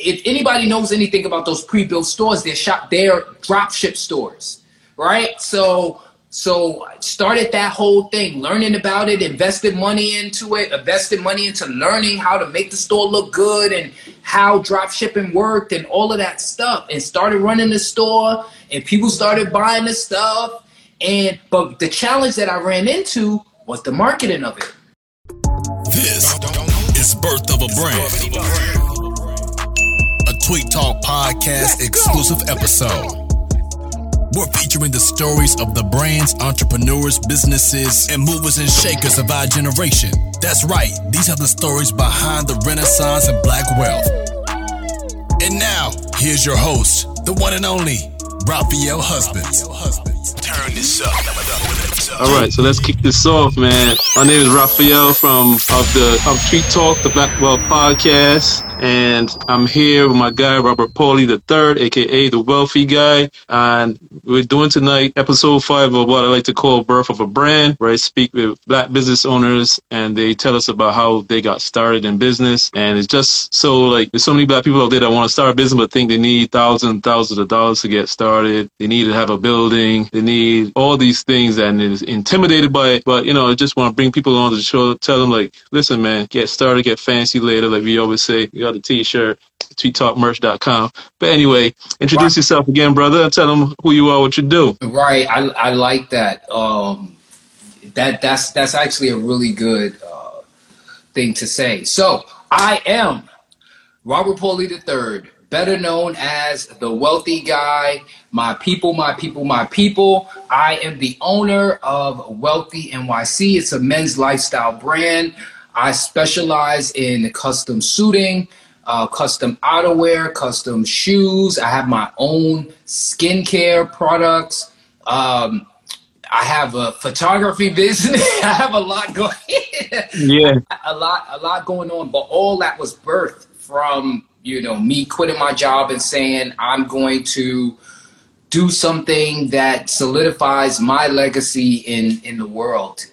if anybody knows anything about those pre-built stores, they're shop, they're drop ship stores, right? So so started that whole thing, learning about it, invested money into it, invested money into learning how to make the store look good and how drop shipping worked and all of that stuff. And started running the store and people started buying the stuff. And but the challenge that I ran into was the marketing of it. This is Birth of a Brand. A Tweet Talk podcast exclusive episode. We're featuring the stories of the brands, entrepreneurs, businesses, and movers and shakers of our generation. That's right, these are the stories behind the renaissance of black wealth. And now, here's your host, the one and only Raphael Husbands. Turn this up. All right, so let's kick this off, man. My name is Raphael from of the of Tweet Talk, the Black Wealth Podcast and I'm here with my guy Robert Pauly the third, aka the Wealthy Guy, and we're doing tonight episode five of what I like to call Birth of a Brand, where I speak with black business owners and they tell us about how they got started in business, and it's just so like there's so many black people out there that want to start a business but think they need thousands and thousands of dollars to get started. They need to have a building. They need all these things and is intimidated by it. But you know, I just want to bring people on the show, tell them like, listen, man, get started, get fancy later, like we always say. You got a t-shirt, tweettalkmerch.com. But anyway, introduce right. yourself again, brother, and tell them who you are, what you do. Right. I, I like that. Um, that that's that's actually a really good uh, thing to say. So I am Robert Pauly III, better known as the wealthy guy. My people, my people, my people. I am the owner of Wealthy NYC. It's a men's lifestyle brand. I specialize in custom suiting, uh, custom outerwear, custom shoes. I have my own skincare products. Um, I have a photography business. I have a lot going. yeah, a lot, a lot going on. But all that was birthed from you know me quitting my job and saying I'm going to do something that solidifies my legacy in in the world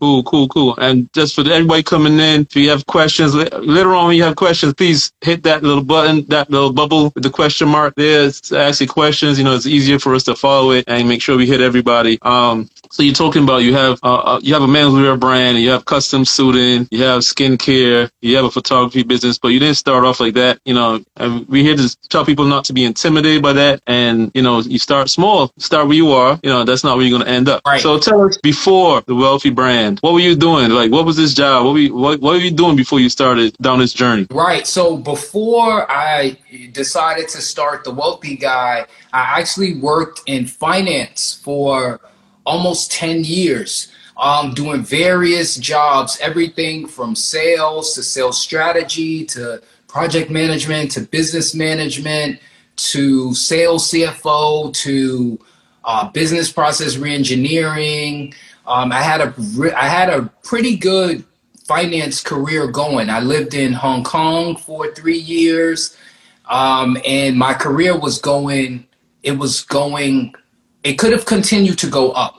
Cool, cool, cool. And just for everybody coming in, if you have questions later on, when you have questions, please hit that little button, that little bubble with the question mark there. To ask you questions. You know, it's easier for us to follow it and make sure we hit everybody. Um, so you're talking about you have uh, uh you have a menswear brand, you have custom suiting, you have skincare, you have a photography business, but you didn't start off like that. You know, and we're here to tell people not to be intimidated by that. And you know, you start small, start where you are. You know, that's not where you're going to end up. Right. So tell us before the wealthy brand what were you doing? Like, what was this job? What were you, what, what were you doing before you started down this journey? Right. So before I decided to start the Wealthy Guy, I actually worked in finance for almost 10 years. Um, doing various jobs, everything from sales to sales strategy to project management to business management to sales CFO to uh, business process reengineering, um, I had a I had a pretty good finance career going. I lived in Hong Kong for three years, um, and my career was going. It was going. It could have continued to go up,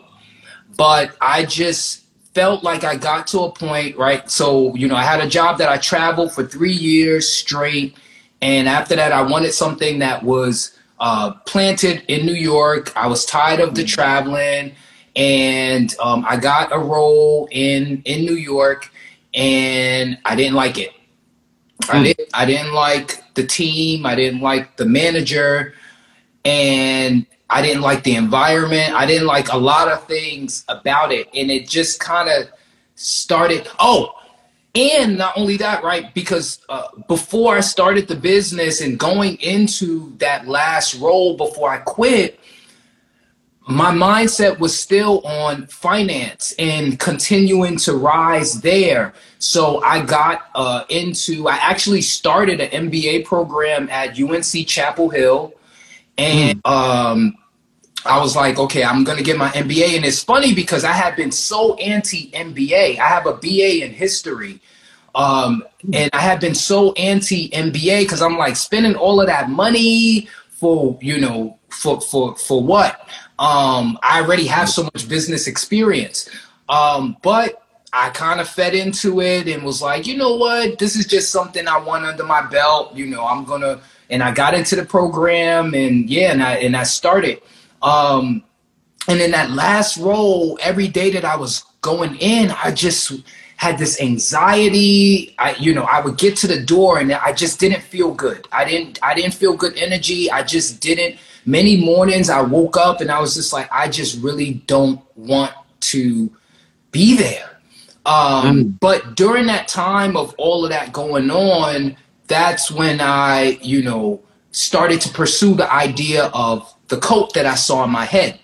but I just felt like I got to a point, right? So, you know, I had a job that I traveled for three years straight. And after that, I wanted something that was uh, planted in New York. I was tired of the traveling and um, I got a role in in New York, and I didn't like it. I hmm. didn't I didn't like the team. I didn't like the manager, and I didn't like the environment. I didn't like a lot of things about it, and it just kind of started. Oh, and not only that, right? Because uh, before I started the business and going into that last role before I quit, my mindset was still on finance and continuing to rise there. So I got uh, into, I actually started an MBA program at UNC Chapel Hill. And mm. um, I was like, okay, I'm going to get my MBA. And it's funny because I have been so anti MBA. I have a BA in history. Um, and I have been so anti MBA because I'm like spending all of that money for, you know, for, for, for what? Um, I already have so much business experience. Um, but I kind of fed into it and was like, you know what, this is just something I want under my belt. You know, I'm gonna, and I got into the program, and yeah, and I and I started. Um, and in that last role, every day that I was going in, I just had this anxiety. I, you know, I would get to the door and I just didn't feel good. I didn't, I didn't feel good energy. I just didn't. Many mornings I woke up and I was just like, I just really don't want to be there. Um, mm. But during that time of all of that going on, that's when I, you know, started to pursue the idea of the coat that I saw in my head.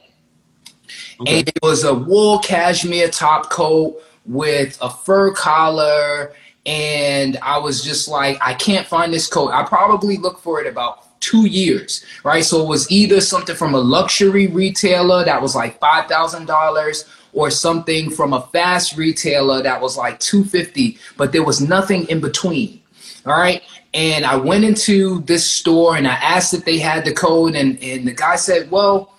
Okay. And it was a wool cashmere top coat with a fur collar. And I was just like, I can't find this coat. I probably looked for it about two years, right? So it was either something from a luxury retailer that was like $5,000 or something from a fast retailer that was like 250 but there was nothing in between all right and i went into this store and i asked if they had the code and, and the guy said well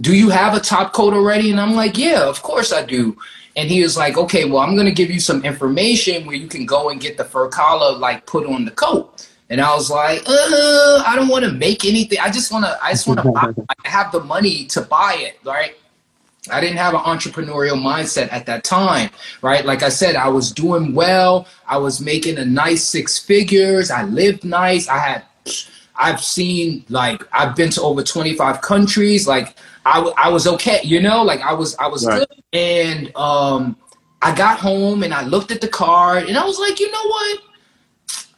do you have a top coat already? And I'm like, yeah, of course I do. And he was like, okay, well, I'm going to give you some information where you can go and get the fur collar, like put on the coat. And I was like, uh, I don't want to make anything. I just want to, I just want to have the money to buy it, right? I didn't have an entrepreneurial mindset at that time, right? Like I said, I was doing well. I was making a nice six figures. I lived nice. I had, I've seen like, I've been to over 25 countries. Like, I, I was okay, you know, like I was I was right. good. And um, I got home and I looked at the card and I was like, you know what?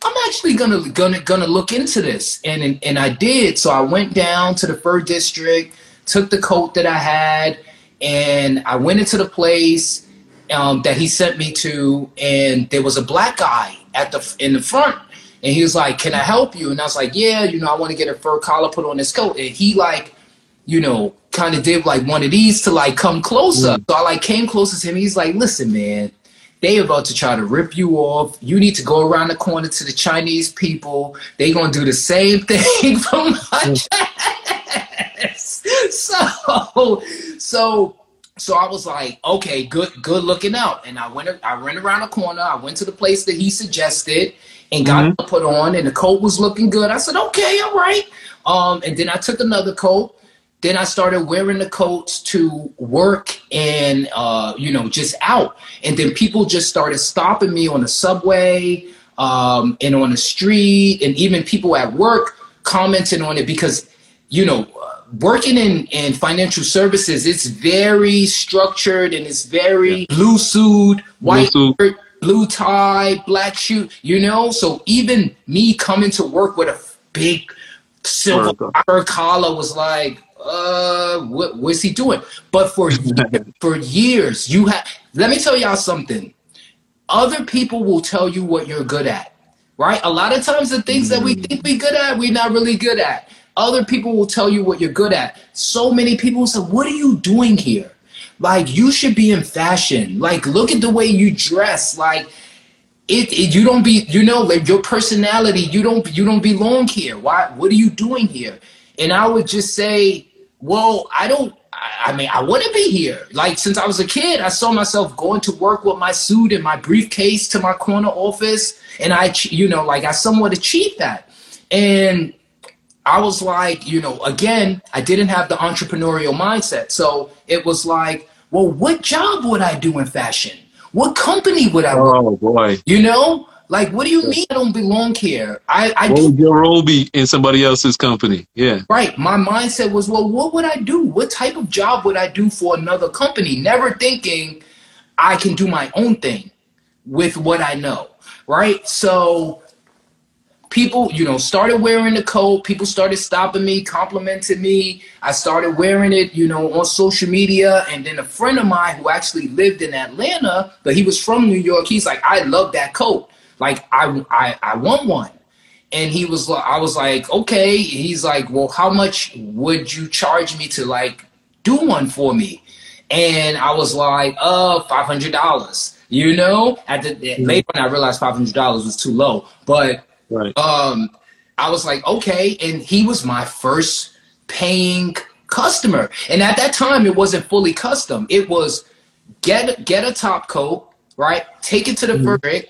I'm actually gonna gonna gonna look into this, and, and and I did. So I went down to the fur district, took the coat that I had, and I went into the place um, that he sent me to, and there was a black guy at the in the front, and he was like, "Can I help you?" And I was like, "Yeah, you know, I want to get a fur collar put on this coat." And he like, you know, kind of did like one of these to like come closer. Mm. So I like came closer to him. He's like, listen, man, they about to try to rip you off. You need to go around the corner to the Chinese people. They gonna do the same thing from my mm. So, so, so I was like, okay, good, good looking out. And I went, I ran around the corner. I went to the place that he suggested and got mm-hmm. put on, and the coat was looking good. I said, okay, all right. Um, and then I took another coat then I started wearing the coats to work and, uh, you know, just out. And then people just started stopping me on the subway um, and on the street, and even people at work commenting on it because, you know, working in, in financial services, it's very structured and it's very yeah. blue suit, white blue shirt, blue tie, black shoe, you know? So even me coming to work with a big silver collar was like, uh, what, what's he doing? But for for years, you have. Let me tell y'all something. Other people will tell you what you're good at, right? A lot of times, the things that we mm. think we're good at, we're not really good at. Other people will tell you what you're good at. So many people say, "What are you doing here?" Like you should be in fashion. Like look at the way you dress. Like it, it, you don't be you know like your personality you don't you don't belong here why what are you doing here and i would just say well, I don't. I mean, I want to be here. Like since I was a kid, I saw myself going to work with my suit and my briefcase to my corner office, and I, you know, like I somewhat achieved that. And I was like, you know, again, I didn't have the entrepreneurial mindset, so it was like, well, what job would I do in fashion? What company would I? work? Oh boy! You know, like, what do you mean I don't belong here? I, I what would your role be in somebody else's company? Yeah. Right. My mindset was, well, what would I do? What type of job would I do for another company? Never thinking I can do my own thing with what I know. Right. So people, you know, started wearing the coat. People started stopping me, complimenting me. I started wearing it, you know, on social media. And then a friend of mine who actually lived in Atlanta, but he was from New York, he's like, I love that coat. Like I I I want one. And he was like, I was like, okay. He's like, well, how much would you charge me to like do one for me? And I was like, uh, five hundred dollars. You know, at the mm-hmm. later on, I realized five hundred dollars was too low. But right. um, I was like, okay. And he was my first paying customer. And at that time, it wasn't fully custom. It was get get a top coat, right? Take it to the mm-hmm. fur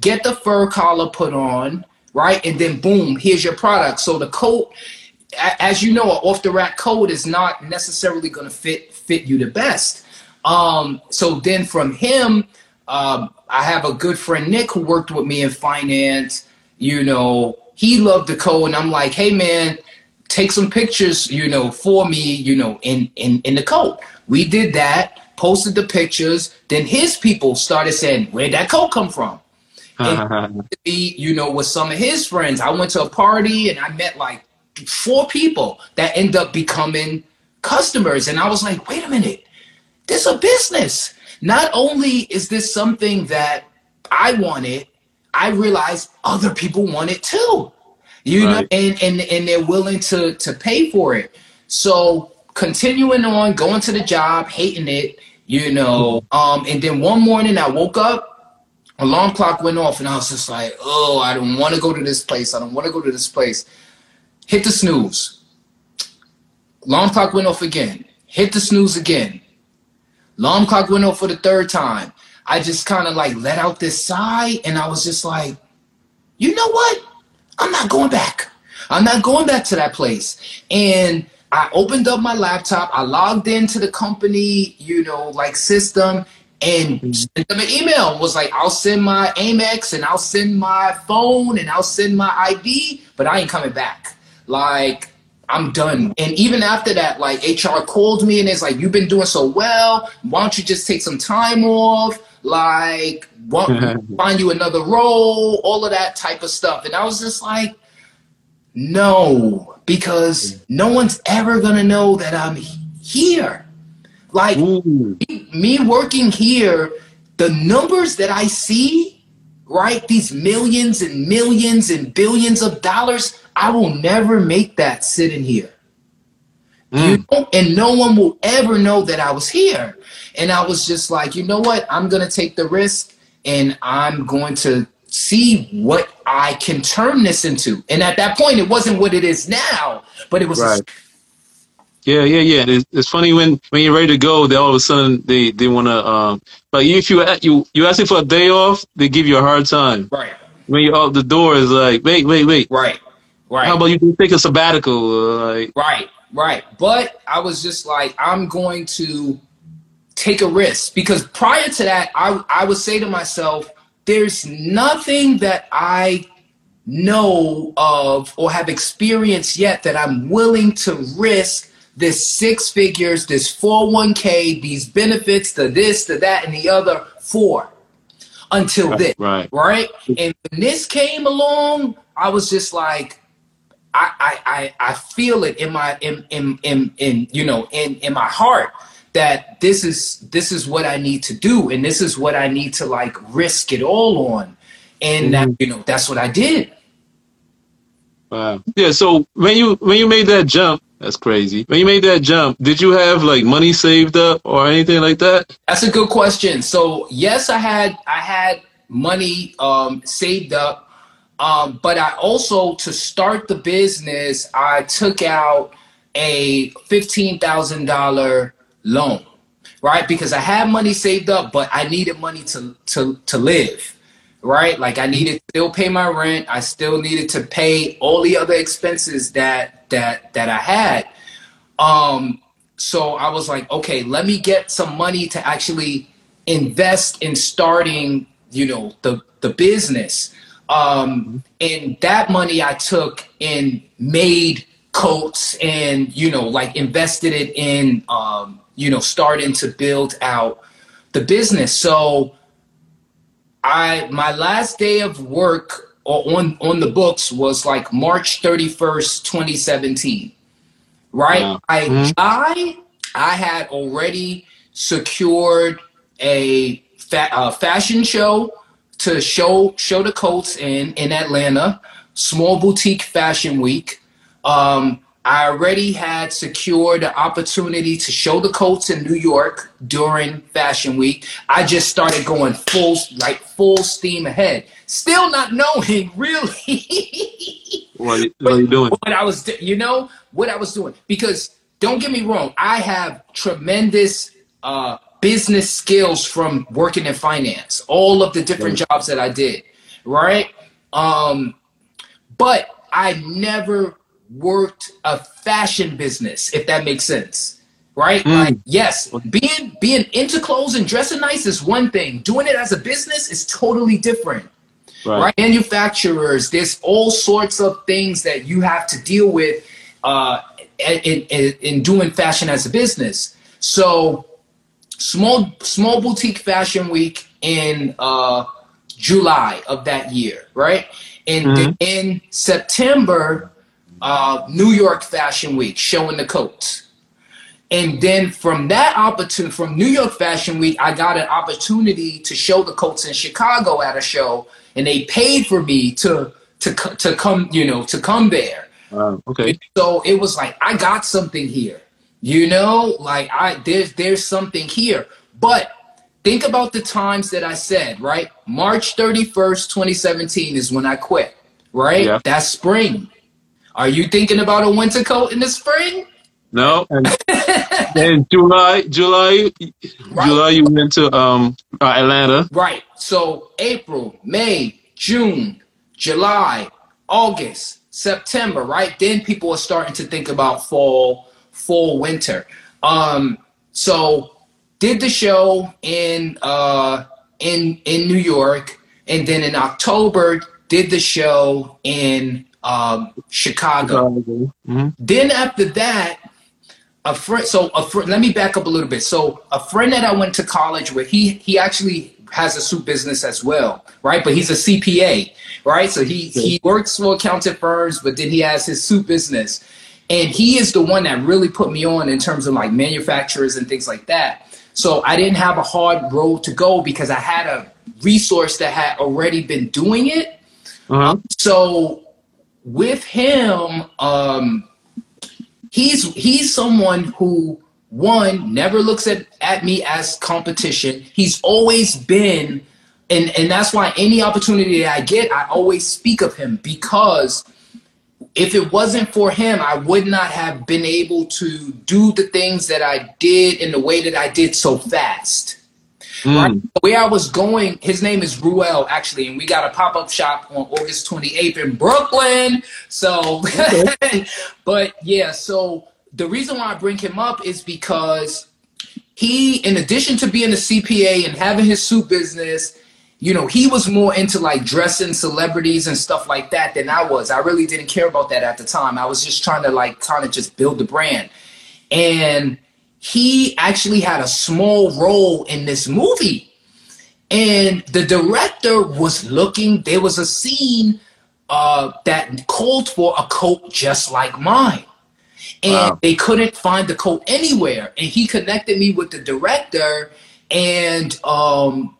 get the fur collar put on, right? And then boom, here's your product. So the coat, as you know, an off the rack coat is not necessarily going to fit fit you the best. Um, so then from him, um, I have a good friend Nick who worked with me in finance. You know, he loved the coat, and I'm like, hey man, take some pictures, you know, for me, you know, in in in the coat. We did that, posted the pictures. Then his people started saying, where'd that coat come from? And he, you know, with some of his friends, I went to a party and I met like four people that end up becoming customers. And I was like, wait a minute, this is a business. Not only is this something that I wanted, I realized other people want it too. You right. know, and, and and they're willing to to pay for it. So continuing on, going to the job, hating it, you know. Um, and then one morning I woke up, alarm clock went off, and I was just like, oh, I don't want to go to this place. I don't want to go to this place. Hit the snooze. Alarm clock went off again. Hit the snooze again. Alarm clock went off for the third time. I just kind of like let out this sigh, and I was just like, you know what? I'm not going back. I'm not going back to that place. And I opened up my laptop, I logged into the company, you know, like system, and mm-hmm. sent them an email. Was like, I'll send my Amex and I'll send my phone and I'll send my ID, but I ain't coming back. Like, I'm done. And even after that, like HR called me and it's like, you've been doing so well. Why don't you just take some time off? Like, find you another role, all of that type of stuff. And I was just like, no, because no one's ever gonna know that I'm here. Like me, me working here, the numbers that I see, right? These millions and millions and billions of dollars, I will never make that sitting here. Mm. You know? And no one will ever know that I was here. And I was just like, you know what? I'm gonna take the risk and I'm going to see what I can turn this into. And at that point, it wasn't what it is now, but it was. Right. yeah, yeah, yeah. It's, it's, funny when when you're ready to go, they all of a sudden they they want to. Um, but if you you you asking for a day off, they give you a hard time. Right. When you're out the door, is like, wait, wait, wait. Right. Right. How about you take a sabbatical? Uh, like. Right. Right. But I was just like, I'm going to take a risk because prior to that, I I would say to myself, there's nothing that I know of or have experienced yet that I'm willing to risk this six figures, this 401k, these benefits, the this, the that, and the other for until right, this. Right. Right. And when this came along, I was just like, I I I, feel it in my in in in, in you know in in my heart that this is this is what I need to do and this is what I need to like risk it all on. And mm-hmm. that, you know, that's what I did. Wow. Yeah, so when you when you made that jump, that's crazy. When you made that jump, did you have like money saved up or anything like that? That's a good question. So yes, I had I had money um, saved up. Um, but I also to start the business, I took out a fifteen thousand dollar loan, right? Because I had money saved up, but I needed money to to to live, right? Like I needed to still pay my rent. I still needed to pay all the other expenses that that that I had. Um, so I was like, okay, let me get some money to actually invest in starting, you know, the the business. Um, and that money I took and made coats and you know like invested it in um, you know, starting to build out the business. So I my last day of work on on the books was like March 31st, 2017. Right? Yeah. I mm-hmm. I I had already secured a fa- uh, fashion show to show show the coats in in Atlanta, small boutique fashion week. Um, I already had secured the opportunity to show the coats in New York during Fashion Week. I just started going full, like full steam ahead. Still not knowing really what, what are you doing? What I was, you know, what I was doing. Because don't get me wrong, I have tremendous uh, business skills from working in finance, all of the different jobs that I did, right? Um, but I never worked a fashion business, if that makes sense. Right? Mm. Like, yes, being being into clothes and dressing nice is one thing. Doing it as a business is totally different. Right. Right? Manufacturers, there's all sorts of things that you have to deal with uh, in, in, in doing fashion as a business. So small small boutique fashion week in uh, July of that year, right? And then in September, uh, New York Fashion Week, showing the coats. And then from that opportunity, from New York Fashion Week, I got an opportunity to show the coats in Chicago at a show, and they paid for me to to to come, you know, to come there. Wow. Okay. So it was like I got something here, you know, like I there's there's something here. But think about the times that I said, right? March 31st, 2017 is when I quit, right? Yeah. That's spring. Are you thinking about a winter coat in the spring? No. And then July, July, Right. July, you went to um uh, Atlanta. Right. So April, May, June, July, August, September, right? Then people are starting to think about fall, fall, winter. Um, so did the show in uh in in New York, and then in October did the show in um Chicago. Mhm. Then after that, a friend. So a friend. Let me back up a little bit. So a friend that I went to college with, he he actually has a soup business as well, right? But he's a CPA, right? So he he works for accounting firms, but then he has his soup business, and he is the one that really put me on in terms of like manufacturers and things like that. So I didn't have a hard road to go because I had a resource that had already been doing it. Uh-huh. So with him, um, he's he's someone who one never looks at, at me as competition. He's always been and and that's why any opportunity that I get, I always speak of him because if it wasn't for him, I would not have been able to do the things that I did in the way that I did so fast. Right? Mm. Where I was going, his name is Ruel, actually, and we got a pop up shop on August 28th in Brooklyn. So, but yeah, so the reason why I bring him up is because he, in addition to being a CPA and having his suit business, you know, he was more into like dressing celebrities and stuff like that than I was. I really didn't care about that at the time. I was just trying to like kind of just build the brand. And he actually had a small role in this movie. And the director was looking, there was a scene uh, that called for a coat just like mine. And Wow. they couldn't find the coat anywhere. And he connected me with the director. And um,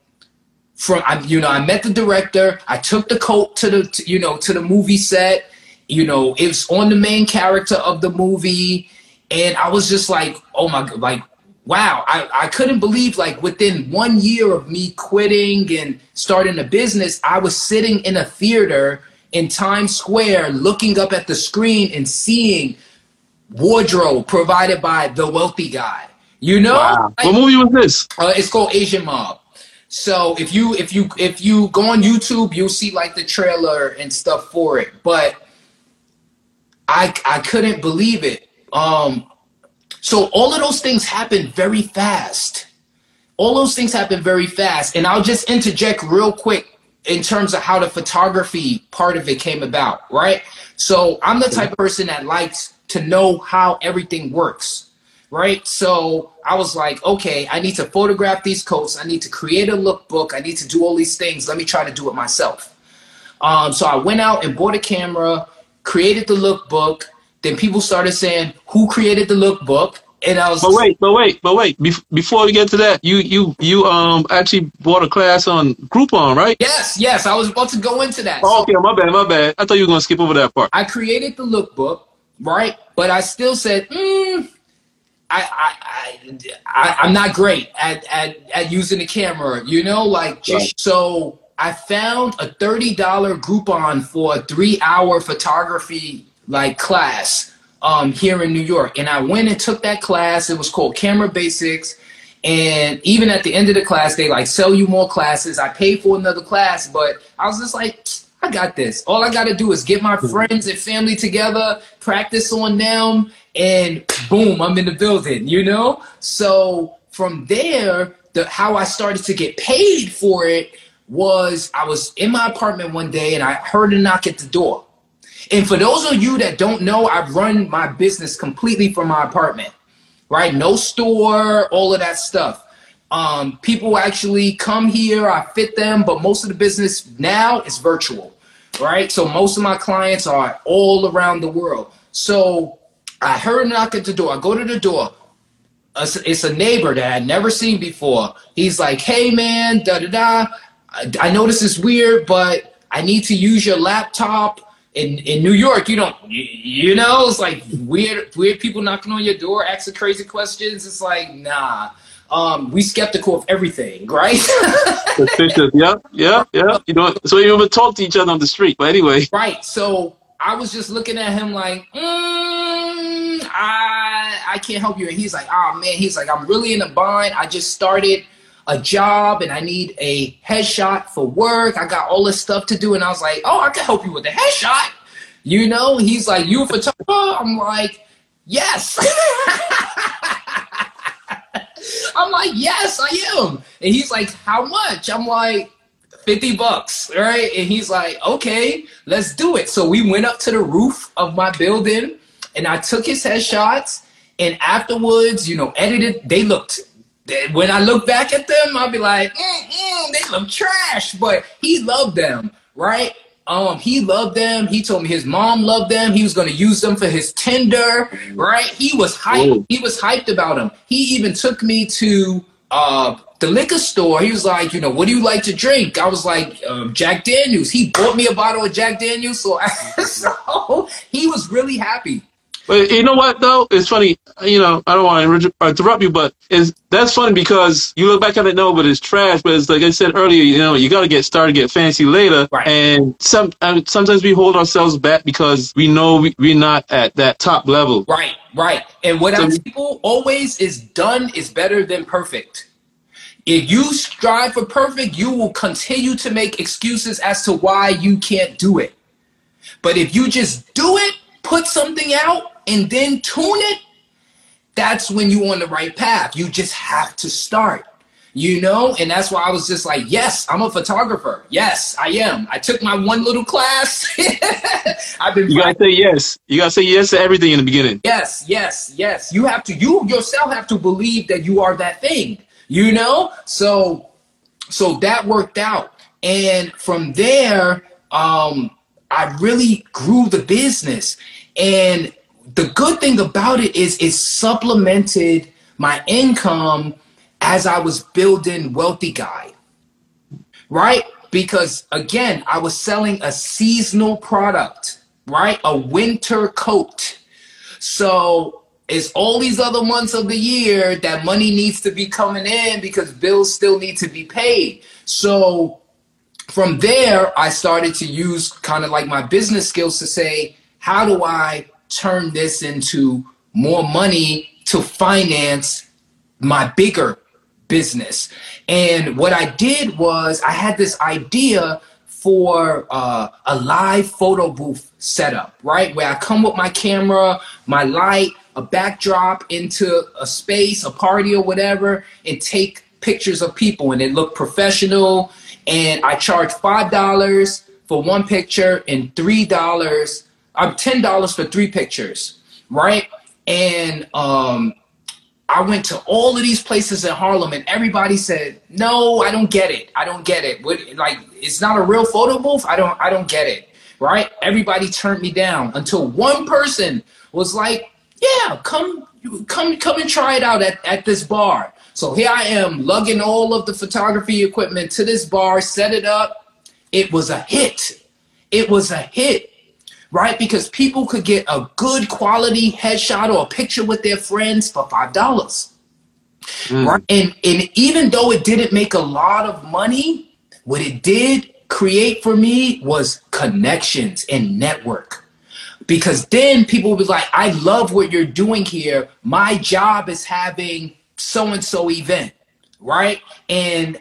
from I, you know, I met the director. I took the coat to the to, you know to the movie set. You know, it was on the main character of the movie, and I was just like, oh my, god, like wow, I I couldn't believe like within one year of me quitting and starting a business, I was sitting in a theater in Times Square, looking up at the screen and seeing wardrobe provided by the wealthy guy. You know, Wow. Like- What movie was this? uh, it's called Asian Mob. So if you if you if you go on YouTube, you'll see like the trailer and stuff for it. But I I couldn't believe it. Um, so all of those things happen very fast. All those things happen very fast, and I'll just interject real quick in terms of how the photography part of it came about. Right. So I'm the type of person that likes to know how everything works right? So I was like, okay, I need to photograph these coats. I need to create a lookbook. I need to do all these things. Let me try to do it myself. Um, so I went out and bought a camera, created the lookbook. Then people started saying, "Who created the lookbook?" And I was, But wait, but wait, but wait. Bef- before we get to that, you you you um actually bought a class on Groupon, right? yes, yes, I was about to go into that. Oh, okay, my bad, my bad. I thought you were gonna skip over that part. I created the lookbook, right? But I still said, mm, I, I, I, I'm not great at, at, at using the camera, you know, like just Right. so I found a $30 Groupon for a three hour photography like class um, here in New York. And I went and took that class. It was called Camera Basics. And even at the end of the class, they like sell you more classes. I paid for another class, but I was just like, I got this. All I got to do is get my friends and family together, practice on them, and boom, I'm in the building, you know? So from there, the how I started to get paid for it was I was in my apartment one day and I heard a knock at the door. And for those of you that don't know, I run my business completely from my apartment, right? No store, all of that stuff. Um, people actually come here, I fit them, but most of the business now is virtual, right? So most of my clients are all around the world. So I heard a knock at the door. I go to the door. It's a neighbor that I'd never seen before. He's like, hey man, da da da. I know this is weird, but I need to use your laptop. In, in New York, you don't, you, you know, it's like weird, weird people knocking on your door, asking crazy questions. It's like, nah, um, we skeptical of everything, right? Suspicious. Yep, yep, yep. You know, so you even talk to each other on the street. But anyway, right. So I was just looking at him like, mm, I, I can't help you. And he's like, oh man, he's like, I'm really in a bind. I just started a job and I need a headshot for work. I got all this stuff to do. And I was like, oh, I can help you with the headshot. You know, he's like, you a photographer? I'm like, yes. I'm like, yes, I am. And he's like, how much? I'm like, 50 bucks, right? And he's like, okay, let's do it. So we went up to the roof of my building and I took his headshots. And afterwards, you know, edited, they looked when I look back at them, I'll be like, mm, mm, they look trash, but he loved them, right? Um, he loved them. He told me his mom loved them. He was going to use them for his Tinder, right? He was hyped. He was hyped about them. He even took me to uh, the liquor store. He was like, you know, what do you like to drink? I was like, um, Jack Daniels. He bought me a bottle of Jack Daniels, so, so he was really happy. But you know what though? It's funny. You know, I don't want to interrupt you, but is that's funny because you look back at it, no, but it's trash. But it's like I said earlier, you know, you got to get started, get fancy later, right. and some and sometimes we hold ourselves back because we know we, we're not at that top level. Right, right. And what so, I people always is done is better than perfect. If you strive for perfect, you will continue to make excuses as to why you can't do it. But if you just do it, put something out, and then tune it, that's when you're on the right path. You just have to start, you know? And that's why I was just like, yes, I'm a photographer. Yes, I am. I took my one little class. I've been. You gotta say yes. You gotta say yes to everything in the beginning. Yes, yes, yes. You have to. You yourself have to believe that you are that thing. You know. So, so that worked out, and from there, um, I really grew the business, and the good thing about it is it supplemented my income as I was building Wealthy Guy, right? Because again, I was selling a seasonal product, right? A winter coat. So it's all these other months of the year that money needs to be coming in because bills still need to be paid. So from there, I started to use kind of like my business skills to say, how do I turn this into more money to finance my bigger business. And what I did was I had this idea for uh, a live photo booth setup, right? Where I come with my camera, my light, a backdrop into a space, a party or whatever, and take pictures of people and it look professional. And I charge $5 for one picture and $3 I'm ten dollars for three pictures, right? And um, I went to all of these places in Harlem, and everybody said, "No, I don't get it. I don't get it. What, like, it's not a real photo booth. I don't. I don't get it." Right? Everybody turned me down until one person was like, "Yeah, come, come, come and try it out at, at this bar." So here I am, lugging all of the photography equipment to this bar, set it up. It was a hit. It was a hit right? Because people could get a good quality headshot or a picture with their friends for five dollars. Mm. Right? And and even though it didn't make a lot of money, what it did create for me was connections and network. Because then people would be like, I love what you're doing here. My job is having so and so event, right? And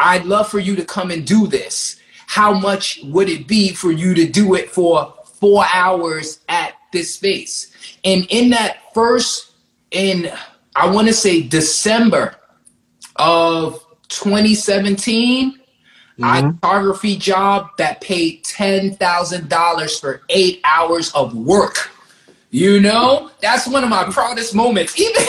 I'd love for you to come and do this. How much would it be for you to do it for four hours at this space? And in that first, in I want to say December of 2017, mm-hmm. I photography job that paid ten thousand dollars for eight hours of work. You know, that's one of my proudest moments. Even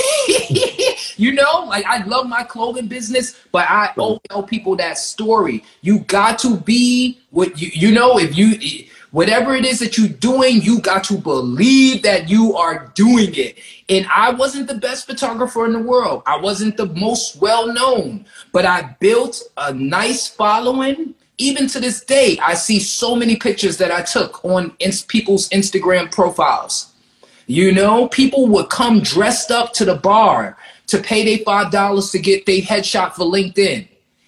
you know, like I love my clothing business, but I always tell people that story. You got to be what you you know, if you whatever it is that you're doing, you got to believe that you are doing it. And I wasn't the best photographer in the world. I wasn't the most well known, but I built a nice following. Even to this day, I see so many pictures that I took on people's Instagram profiles. You know, people would come dressed up to the bar to pay their five dollars to get their headshot for LinkedIn,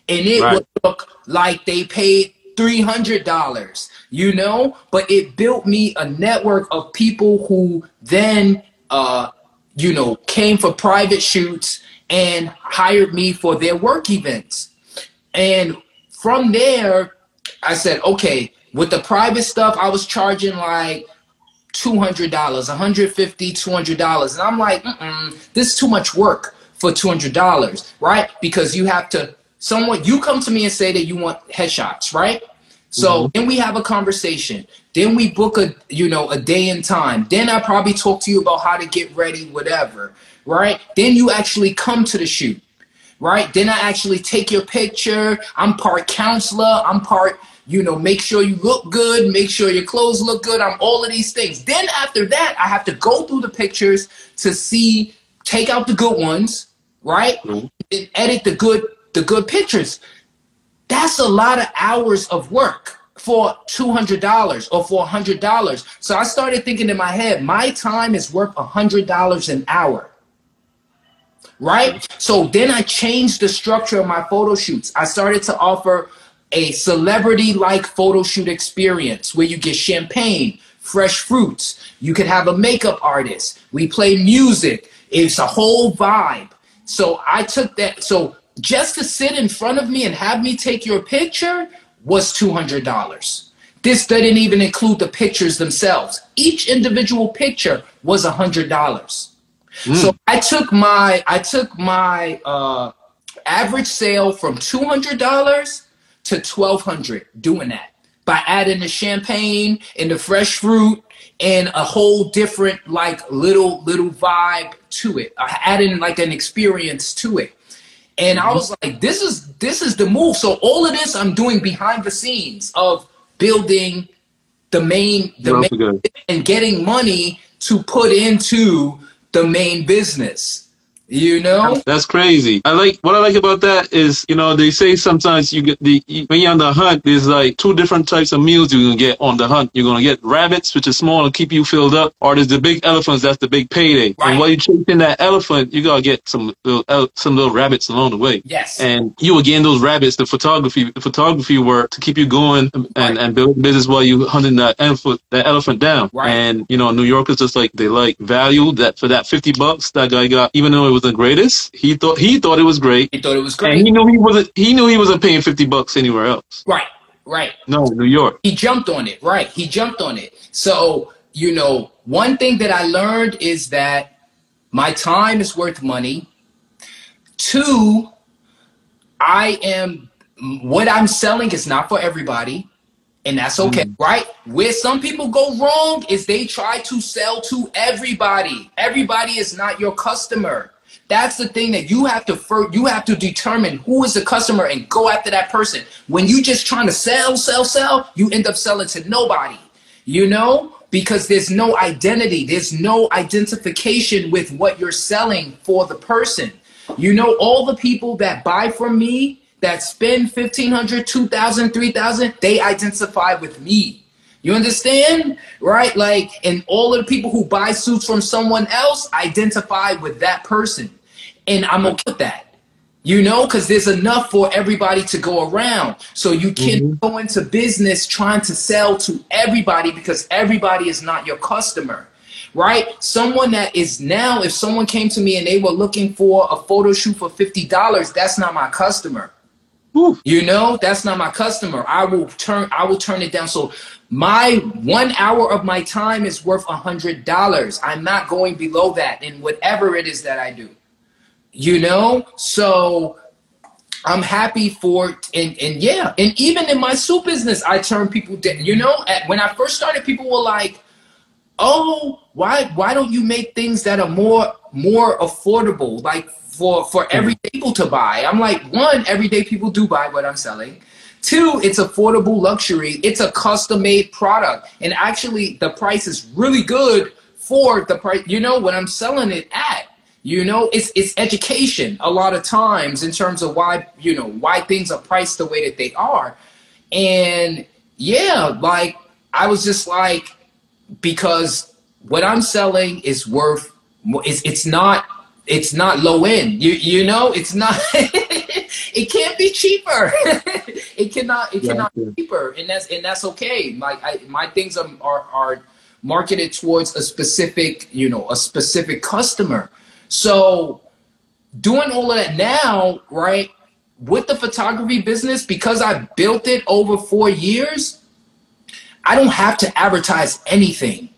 and it right. would look like they paid three hundred dollars. You know, but it built me a network of people who then, uh, you know, came for private shoots and hired me for their work events. And from there, I said, okay, with the private stuff, I was charging like $200, $150, $200. And I'm like, this is too much work for $200, right? Because you have to, someone, you come to me and say that you want headshots, right? So mm-hmm. then we have a conversation. Then we book a, you know, a day and time. Then I probably talk to you about how to get ready, whatever, right? Then you actually come to the shoot, right? Then I actually take your picture. I'm part counselor. I'm part you know, make sure you look good, make sure your clothes look good. I'm all of these things. Then after that, I have to go through the pictures to see, take out the good ones, right? Mm-hmm. And edit the good, the good pictures. That's a lot of hours of work for $200 or for $100. So I started thinking in my head, my time is worth $100 an hour. Right? So then I changed the structure of my photo shoots. I started to offer a celebrity like photo shoot experience where you get champagne, fresh fruits. You could have a makeup artist. We play music. It's a whole vibe. So I took that. So just to sit in front of me and have me take your picture was $200. This didn't even include the pictures themselves. Each individual picture was $100. Mm. So I took my I took my uh, average sale from $200 to 1200 doing that by adding the champagne and the fresh fruit and a whole different like little little vibe to it uh, adding like an experience to it and i mm-hmm. was like this is this is the move. So all of this i'm doing behind the scenes of building the main the main, and getting money to put into the main business you know, that's crazy. I like what I like about that is you know they say sometimes you get the when you're on the hunt, there's like two different types of meals you're gonna get on the hunt. You're gonna get rabbits, which are small and keep you filled up, or there's the big elephants. That's the big payday. Right. And while you're chasing that elephant, you gotta get some little some little rabbits along the way. Yes. And you again those rabbits, the photography, the photography work to keep you going and right. and build business while you hunting that elephant that elephant down. Right. And you know New Yorkers just like they like value that for that fifty bucks that guy got, even though it was was the greatest. He thought he thought it was great. He thought it was great. And he knew he wasn't he knew he wasn't paying fifty bucks anywhere else. Right. Right. No, New York. He jumped on it. Right. He jumped on it. So, you know, one thing that I learned is that my time is worth money. Two, I am what I'm selling is not for everybody and that's okay, mm. right? Where some people go wrong is they try to sell to everybody. Everybody is not your customer. That's the thing that you have to you have to determine who is the customer and go after that person. When you just trying to sell, sell, sell, you end up selling to nobody. You know, because there's no identity, there's no identification with what you're selling for the person. You know, all the people that buy from me that spend 1500 2000 3000 they identify with me you understand? Right? Like, and all of the people who buy suits from someone else identify with that person. And I'm okay with that. You know, because there's enough for everybody to go around. So you can't mm-hmm. go into business trying to sell to everybody because everybody is not your customer. right? Someone that is now, if someone came to me and they were looking for a photo shoot for $50, that's not my customer. You know, that's not my customer. I will turn I will turn it down. So my one hour of my time is worth a hundred dollars. I'm not going below that in whatever it is that I do. You know? So I'm happy for and and yeah, and even in my soup business, I turn people down. You know, at, when I first started, people were like, "Oh, why why don't you make things that are more more affordable, like for for hmm. everyday people to buy?" I'm like, one, everyday people do buy what I'm selling. Two, it's affordable luxury. It's a custom made product, and actually, the price is really good for the price. You know what I'm selling it at. You know, it's it's education a lot of times in terms of why you know why things are priced the way that they are, and yeah, like I was just like because what I'm selling is worth it's it's not it's not low end. You you know, it's not it can't be cheaper. it cannot it cannot be cheaper, and that's and that's okay. Like I, my things are, are are marketed towards a specific you know a specific customer so doing all of that now, right, with the photography business, because I built it over four years, I don't have to advertise anything.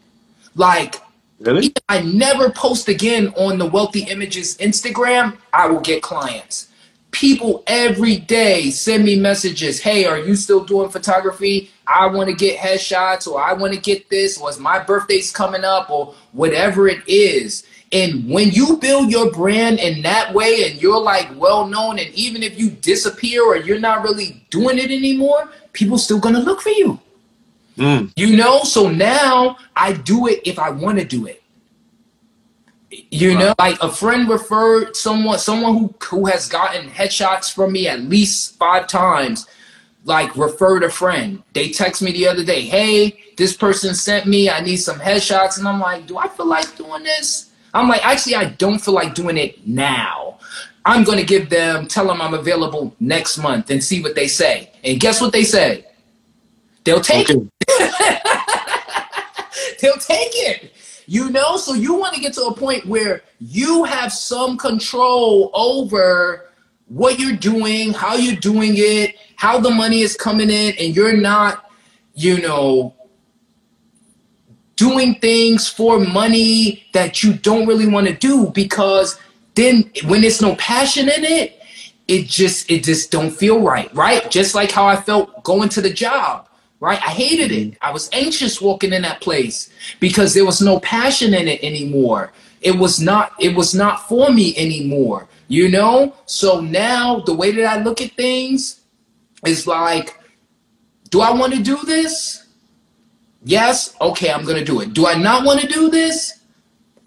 Like, Really? I never post again on the Wealthy Images Instagram, I will get clients. People every day send me messages. Hey, are you still doing photography? I want to get headshots, or I want to get this, or my birthday's coming up, or whatever it is. And when you build your brand in that way and you're like well known, and even if you disappear or you're not really doing it anymore, people still gonna look for you. Mm. You know, so now I do it if I want to do it. You know, like a friend referred someone, someone who who has gotten headshots from me at least five times, like referred a friend. They text me the other day, hey, this person sent me, I need some headshots. And I'm like, do I feel like doing this? I'm like, actually, I don't feel like doing it now. I'm going to give them, tell them I'm available next month and see what they say. And guess what they say? They'll take Okay. it. They'll take it. You know, so you want to get to a point where you have some control over what you're doing, how you're doing it, how the money is coming in, and you're not, you know, doing things for money that you don't really want to do because then when there's no passion in it it just it just don't feel right right? Just like how i felt going to the job right? I hated it. Mm-hmm. I was anxious walking in that place because there was no passion in it anymore. It was not it was not for me anymore you know? So now the way that i look at things is like do i want to do this yes okay i'm gonna do it. Do i not want to do this?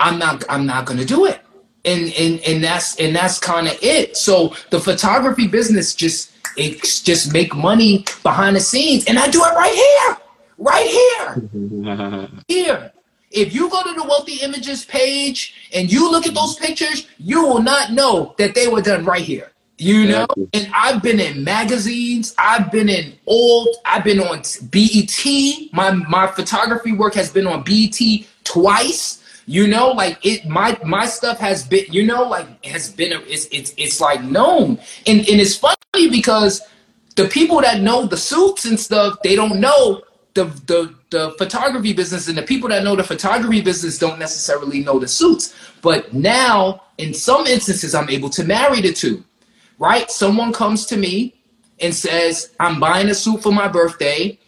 I'm not i'm not gonna do it. And and and that's and that's kind of it. So the photography business just it's just make money behind the scenes. And i do it right here right here. Here. If you go to the wealthy images page and you look at those pictures you will not know that they were done right here you know and i've been in magazines i've been in old i've been on BET my my photography work has been on BET twice. You know like it my my stuff has been you know like has been it's it's it's like known. And and it's funny because the people that know the suits and stuff they don't know the the the photography business. And the people that know the photography business don't necessarily know the suits. But now in some instances i'm able to marry the two right? Someone comes to me and says, I'm buying a suit for my birthday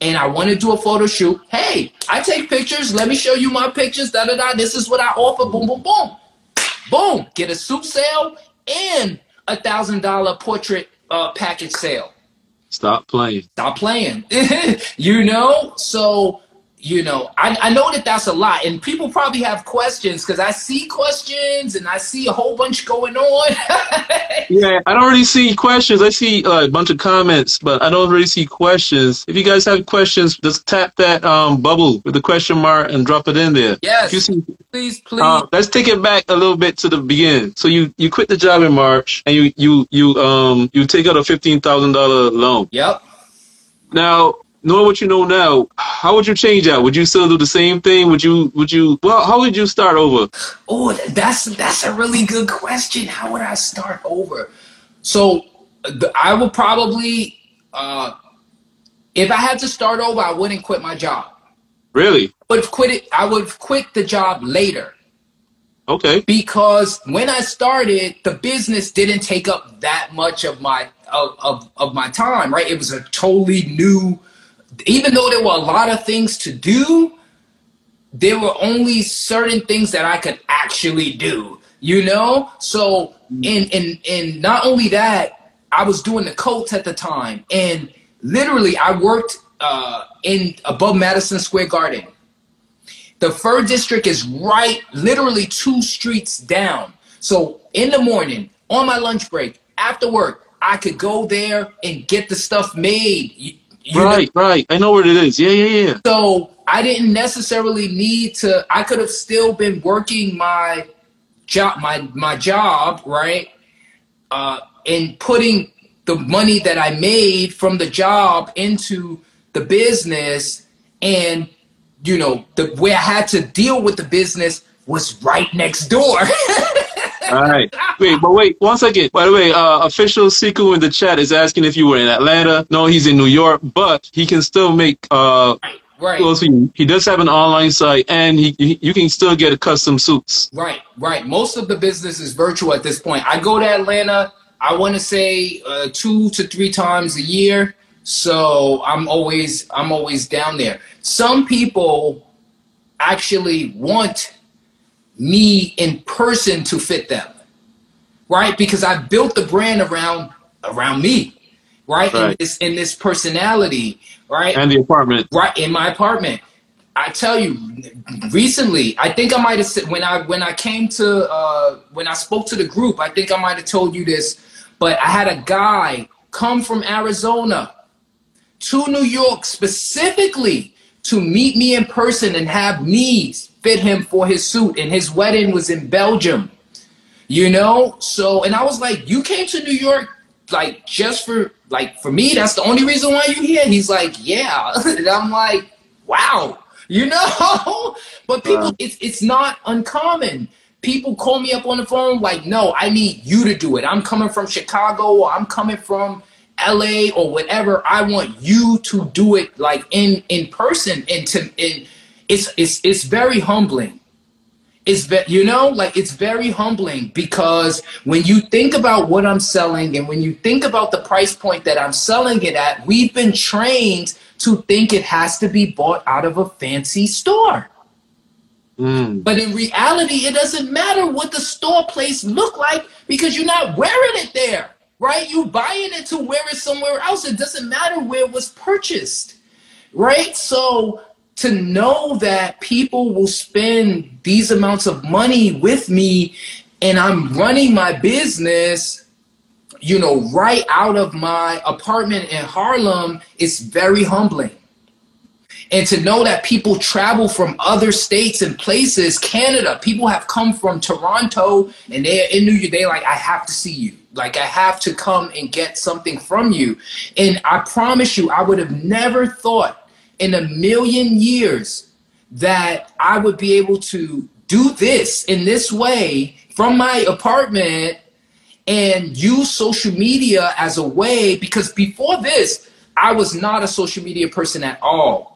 and I want to do a photo shoot. Hey, I take pictures. Let me show you my pictures. Da da da. This is what I offer. Boom, boom, boom. Boom. Get a suit sale and a thousand dollar portrait uh, package sale. Stop playing. Stop playing. you know? So, you know, I, I know that that's a lot. And people probably have questions because I see questions and I see a whole bunch going on. Yeah, I don't really see questions. I see uh, a bunch of comments, but I don't really see questions. If you guys have questions, just tap that um, bubble with the question mark and drop it in there. Yes. See, please, please. uh, let's take it back a little bit to the beginning. So you you quit the job in March and you you you um you take out a fifteen thousand dollar loan. Yep. Now, knowing what you know now, how would you change that? Would you still do the same thing? Would you? Would you? Well, how would you start over? Oh, that's that's a really good question. How would I start over? So, I would probably, uh, if I had to start over, I wouldn't quit my job. Really? Would have quit it. I would have quit the job later. Okay. Because when I started, the business didn't take up that much of my of, of, of my time, right? It was a totally new even though there were a lot of things to do, there were only certain things that I could actually do, you know? So and and in not only that, I was doing the Colts at the time, and literally I worked uh, in above Madison Square Garden. The fur district is right, literally two streets down. So in the morning, on my lunch break, after work, I could go there and get the stuff made. Right, know? right. I know what it is. Yeah, yeah, yeah. So I didn't necessarily need to. I could have still been working my job, my my job, right, uh, and putting the money that I made from the job into the business, and you know, the way I had to deal with the business was right next door. All right. Wait, but wait, one second. By the way, uh, official Siku in the chat is asking if you were in Atlanta. No, he's in New York, but he can still make. Uh, right. Well, he, he does have an online site, and he, he you can still get custom suits. Right, right. Most of the business is virtual at this point. I go to Atlanta. I want to say uh, two to three times a year, so I'm always I'm always down there. Some people actually want me in person to fit them, right? Because I built the brand around around me, right? right. In this in this personality, right? And the apartment, right? In my apartment. I tell you, recently, I think I might have said when I when I came to uh, when I spoke to the group, I think I might have told you this, but I had a guy come from Arizona to New York specifically to meet me in person and have me fit him for his suit, and his wedding was in Belgium. You know, so and I was like, you came to New York like just for like for me. That's the only reason why you're here. He's like, yeah, and I'm like, wow, you know. but people, it's it's not uncommon. People call me up on the phone like, no, I need you to do it. I'm coming from Chicago or I'm coming from LA or whatever. I want you to do it like in in person and to and it's it's it's very humbling. It's ve- you know like it's very humbling because when you think about what I'm selling and when you think about the price point that I'm selling it at, we've been trained to think it has to be bought out of a fancy store. Mm. But in reality, it doesn't matter what the store place look like because you're not wearing it there, right? You buying it to wear it somewhere else. It doesn't matter where it was purchased, right? So to know that people will spend these amounts of money with me and I'm running my business, you know, right out of my apartment in Harlem, it's very humbling. And to know that people travel from other states and places, Canada, people have come from Toronto and they're in New York, they're like, I have to see you. Like, I have to come and get something from you. And I promise you, I would have never thought in a million years that I would be able to do this in this way from my apartment and use social media as a way. Because before this I was not a social media person at all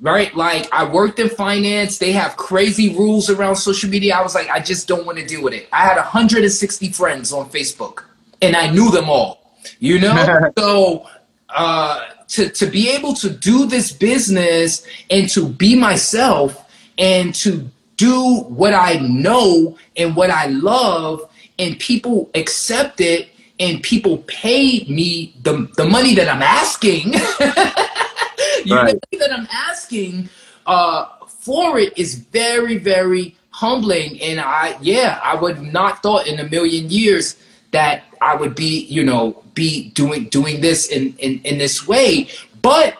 right? Like I worked in finance. They have crazy rules around social media. I was like I just don't want to deal with it. I had 160 friends on Facebook and I knew them all you know so uh to, to be able to do this business and to be myself and to do what I know and what I love and people accept it and people pay me the, the money that I'm asking. you right. know, that I'm asking uh, for it is very, very humbling. And I, yeah, I would not thought in a million years that I would be, you know, be doing doing this in, in, in this way. But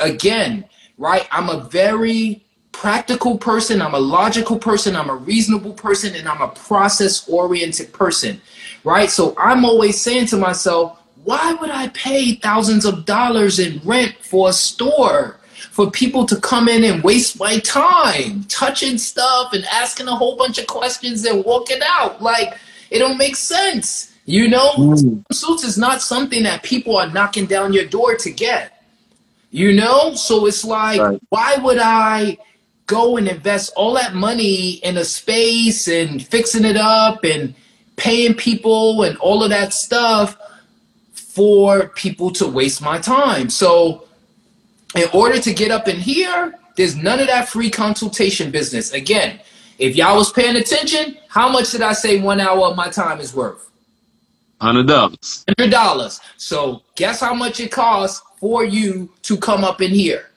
again, right, I'm a very practical person, I'm a logical person, I'm a reasonable person, and I'm a process oriented person. Right? So I'm always saying to myself, why would I pay thousands of dollars in rent for a store? For people to come in and waste my time touching stuff and asking a whole bunch of questions and walking out. Like, it don't make sense. You know, Mm. suits is not something that people are knocking down your door to get. You know, so it's like, Right. why would I go and invest all that money in a space and fixing it up and paying people and all of that stuff for people to waste my time? So, in order to get up in here, there's none of that free consultation business. Again, if y'all was paying attention, how much did I say one hour of my time is worth? Hundred dollars. hundred dollars. So guess how much it costs for you to come up in here?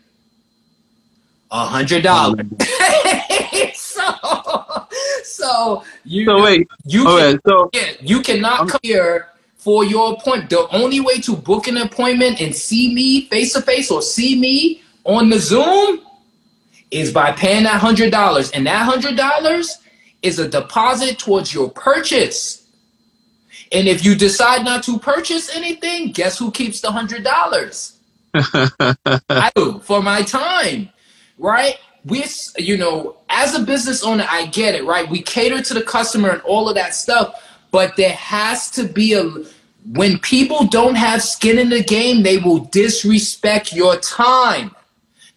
A hundred dollars. so, so you So wait. you can, Okay. So yeah, you cannot come here for your appointment. The only way to book an appointment and see me face to face or see me on the Zoom is by paying that hundred dollars, and that hundred dollars is a deposit towards your purchase. And if you decide not to purchase anything, guess who keeps the hundred dollars? I do for my time, right? We, you know, as a business owner, I get it, right? We cater to the customer and all of that stuff, but there has to be a when people don't have skin in the game, they will disrespect your time.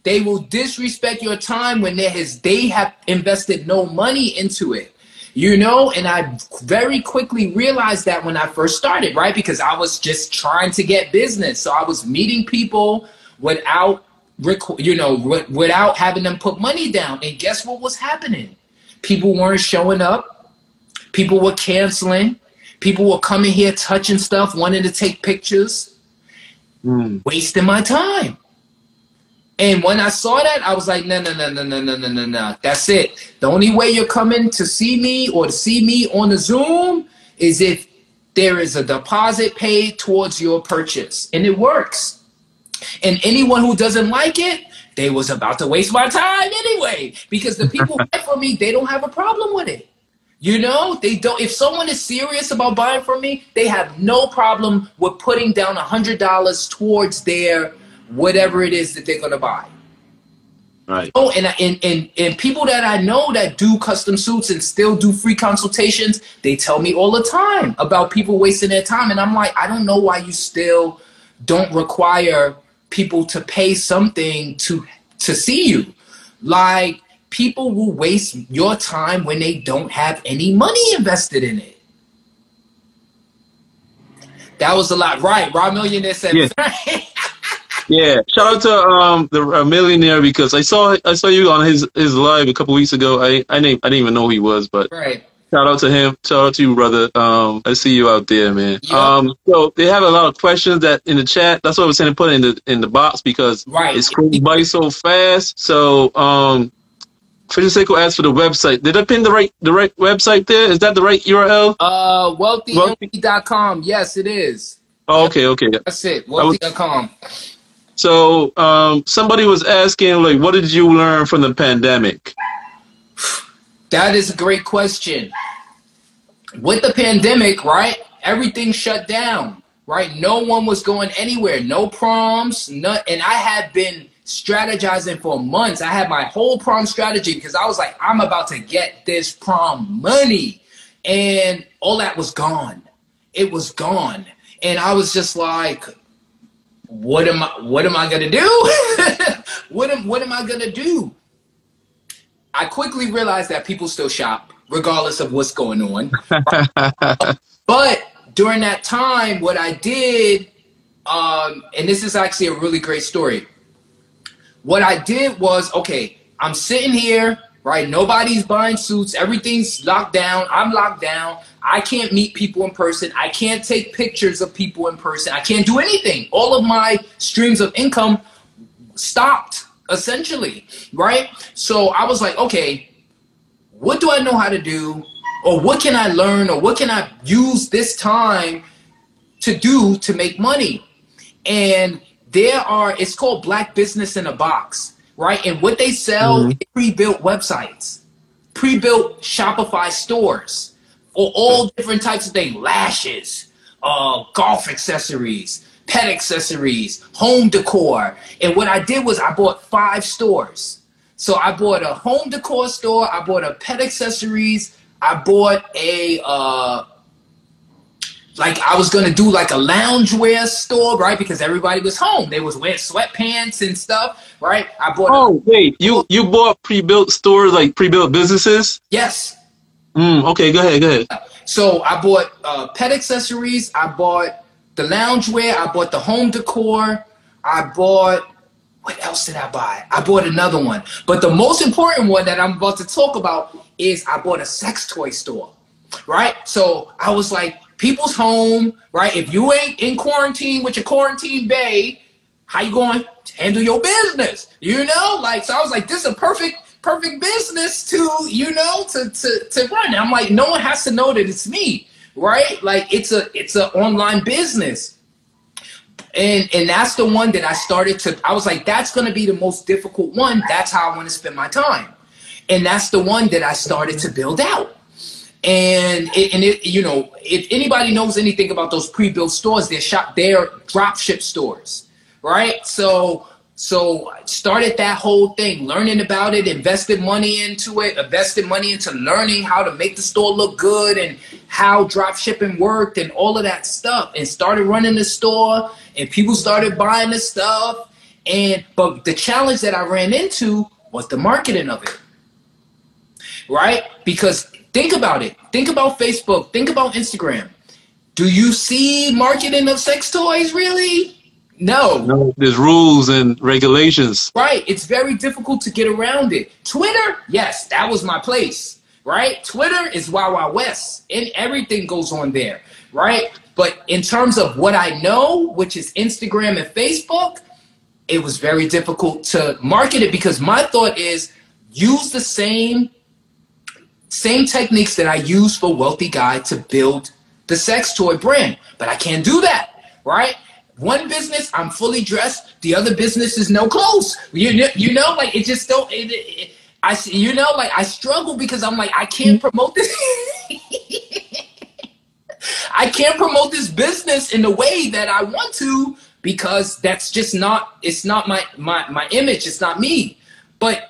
They will disrespect your time when there has they have invested no money into it. You know, and I very quickly realized that when I first started, right? Because I was just trying to get business. So I was meeting people without you know, wi- without having them put money down. And guess what was happening? People weren't showing up. People were canceling. People were coming here touching stuff, wanting to take pictures Mm. wasting my time. And when I saw that, I was like, no, no, no, no, no, no, no, no, no. That's it. The only way you're coming to see me or to see me on the Zoom is if there is a deposit paid towards your purchase. And it works. And anyone who doesn't like it, they was about to waste my time anyway. Because the people who buy from me, they don't have a problem with it. You know, they don't. If someone is serious about buying from me, they have no problem with putting down a hundred dollars towards their whatever it is that they're gonna buy. Right. Oh, and, I- and and and people that I know that do custom suits and still do free consultations, they tell me all the time about people wasting their time, and I'm like, I don't know why you still don't require people to pay something to to see you. Like people will waste your time when they don't have any money invested in it. That was a lot, right? Rob Millionaire said, Yeah. Yeah. Shout out to um the uh, millionaire because I saw I saw you on his his live a couple weeks ago. I I didn't I didn't even know who he was, but right. shout out to him. Shout out to you, brother. Um, I see you out there, man. Yeah. Um, so they have a lot of questions that in the chat. That's what I was saying. Put it in the in the box because Right. it's going by so fast. So um. Francisco asked for the website. Did I pin the right the right website there? Is that the right URL? Uh, Wealthy- wealthynyc.com. Yes, it is. Oh, okay, okay. That's it. was- Wealthy.com. So um, somebody was asking, like, what did you learn from the pandemic? That is a great question. With the pandemic, right? Everything shut down, right? No one was going anywhere. No proms, no, and I had been strategizing for months. I had my whole prom strategy because I was like, I'm about to get this prom money. And all that was gone. It was gone. And I was just like, what am I what am I gonna do? what am what am I gonna do? I quickly realized that people still shop, regardless of what's going on. but during that time, what I did, um, and this is actually a really great story. What I did was, okay, I'm sitting here, right? Nobody's buying suits. Everything's locked down. I'm locked down. I can't meet people in person. I can't take pictures of people in person. I can't do anything. All of my streams of income stopped essentially, right? So I was like, okay, what do I know how to do? Or what can I learn? Or what can I use this time to do to make money? And there are, it's called Black Business in a Box, right? And what they sell is pre-built websites, pre-built Shopify stores, or all different types of things, lashes, uh, golf accessories, pet accessories, home decor. And what I did was I bought five stores. So I bought a home decor store, I bought a pet accessories, I bought a uh, like I was gonna do like a loungewear store, right? Because everybody was home. They was wearing sweatpants and stuff, right? I bought. Oh a, wait, you you bought pre-built stores like pre-built businesses? Yes. Mm, okay, go ahead, go ahead. So I bought uh, pet accessories. I bought the loungewear. I bought the home decor. I bought. What else did I buy? I bought another one. But the most important one that I'm about to talk about is I bought a sex toy store, right? So I was like, people's home, right? If you ain't in quarantine with your quarantine bae, how you going to handle your business? You know, like so I was like, this is a perfect perfect business to you know to to to run. I'm like, no one has to know that it's me, right? Like it's a it's an online business. And and that's the one that I started to I was like, that's gonna be the most difficult one. That's how I want to spend my time. And that's the one that I started to build out and it, and it, you know, if anybody knows anything about those pre-built stores, they're shop, they're drop ship stores, right? So, so started that whole thing, learning about it, invested money into it, invested money into learning how to make the store look good and how drop shipping worked and all of that stuff, and started running the store, and people started buying the stuff, and but the challenge that I ran into was the marketing of it, right? Because Think about it. Think about Facebook. Think about Instagram. Do you see marketing of sex toys really? No. No, there's rules and regulations. Right. It's very difficult to get around it. Twitter, yes, that was my place. Right? Twitter is Wild Wild West, and everything goes on there. Right? But in terms of what I know, which is Instagram and Facebook, it was very difficult to market it because my thought is use the same same techniques that I use for Wealthy Guy to build the sex toy brand, but I can't do that, right? One business, I'm fully dressed. The other business is no clothes. You, you know, like it just don't. It, it, I you know, like I struggle because I'm like I can't promote this. I can't promote this business in the way that I want to because that's just not. It's not my my my image. It's not me. But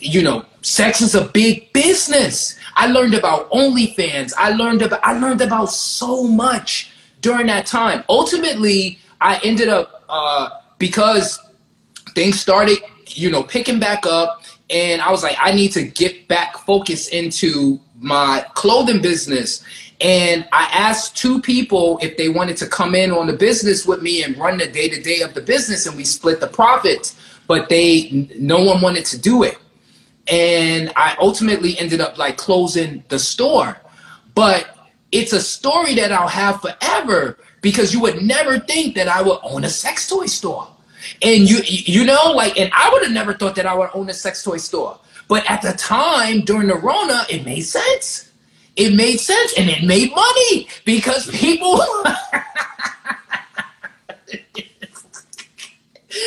you know, sex is a big business. I learned about OnlyFans. I learned about I learned about so much during that time. Ultimately, I ended up uh, because things started, you know, picking back up, and I was like, I need to get back focus into my clothing business. And I asked two people if they wanted to come in on the business with me and run the day to day of the business, and we split the profits. But they, no one wanted to do it and I ultimately ended up like closing the store. But it's a story that I'll have forever because you would never think that I would own a sex toy store. And you you know like and I would have never thought that I would own a sex toy store. But at the time during the Rona, it made sense. It made sense and it made money because people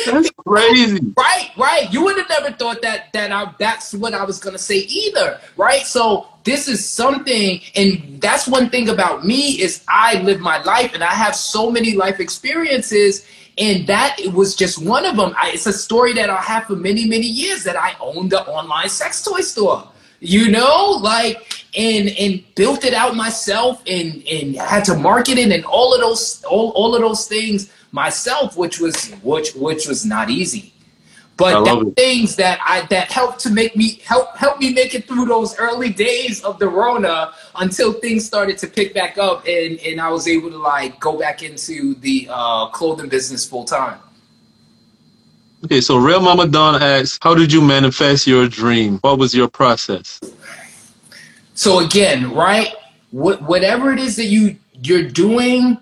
That's crazy. Right, right. You would have never thought that that I, that's what I was gonna say either, right? So this is something, and that's one thing about me is I live my life, and I have so many life experiences, and that was just one of them. I, it's a story that I have for many, many years that I owned an online sex toy store. You know, like and and built it out myself, and and had to market it, and all of those all all of those things myself, which was which which was not easy. But things that I that helped to make me help help me make it through those early days of the Rona until things started to pick back up and and I was able to like go back into the uh, clothing business full time. Okay, so Real Mama Don asks, how did you manifest your dream? What was your process? So again, right? What whatever it is that you you're doing,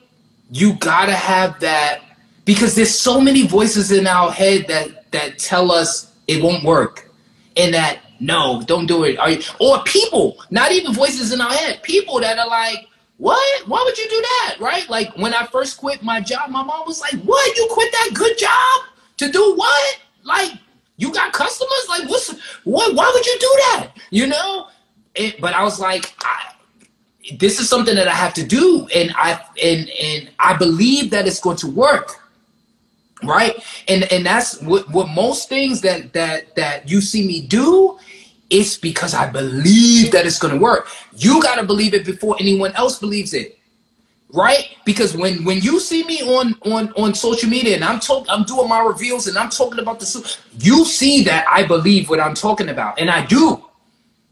you gotta have that because there's so many voices in our head that that tell us it won't work. And that no don't do it. Or people not even voices in our head people that are like what? Why would you do that? Right? Like when i first quit my job my mom was like what? You quit that good job to do what? Like you got customers? Like what's what why would you do that? You know? It, but i was like I, this is something that I have to do, and I and and I believe that it's going to work, right? And and that's what what most things that that that you see me do. It's because I believe that it's going to work. You got to believe it before anyone else believes it right because when when you see me on on on social media and i'm talking i'm doing my reveals and i'm talking about the you see that i believe what i'm talking about and i do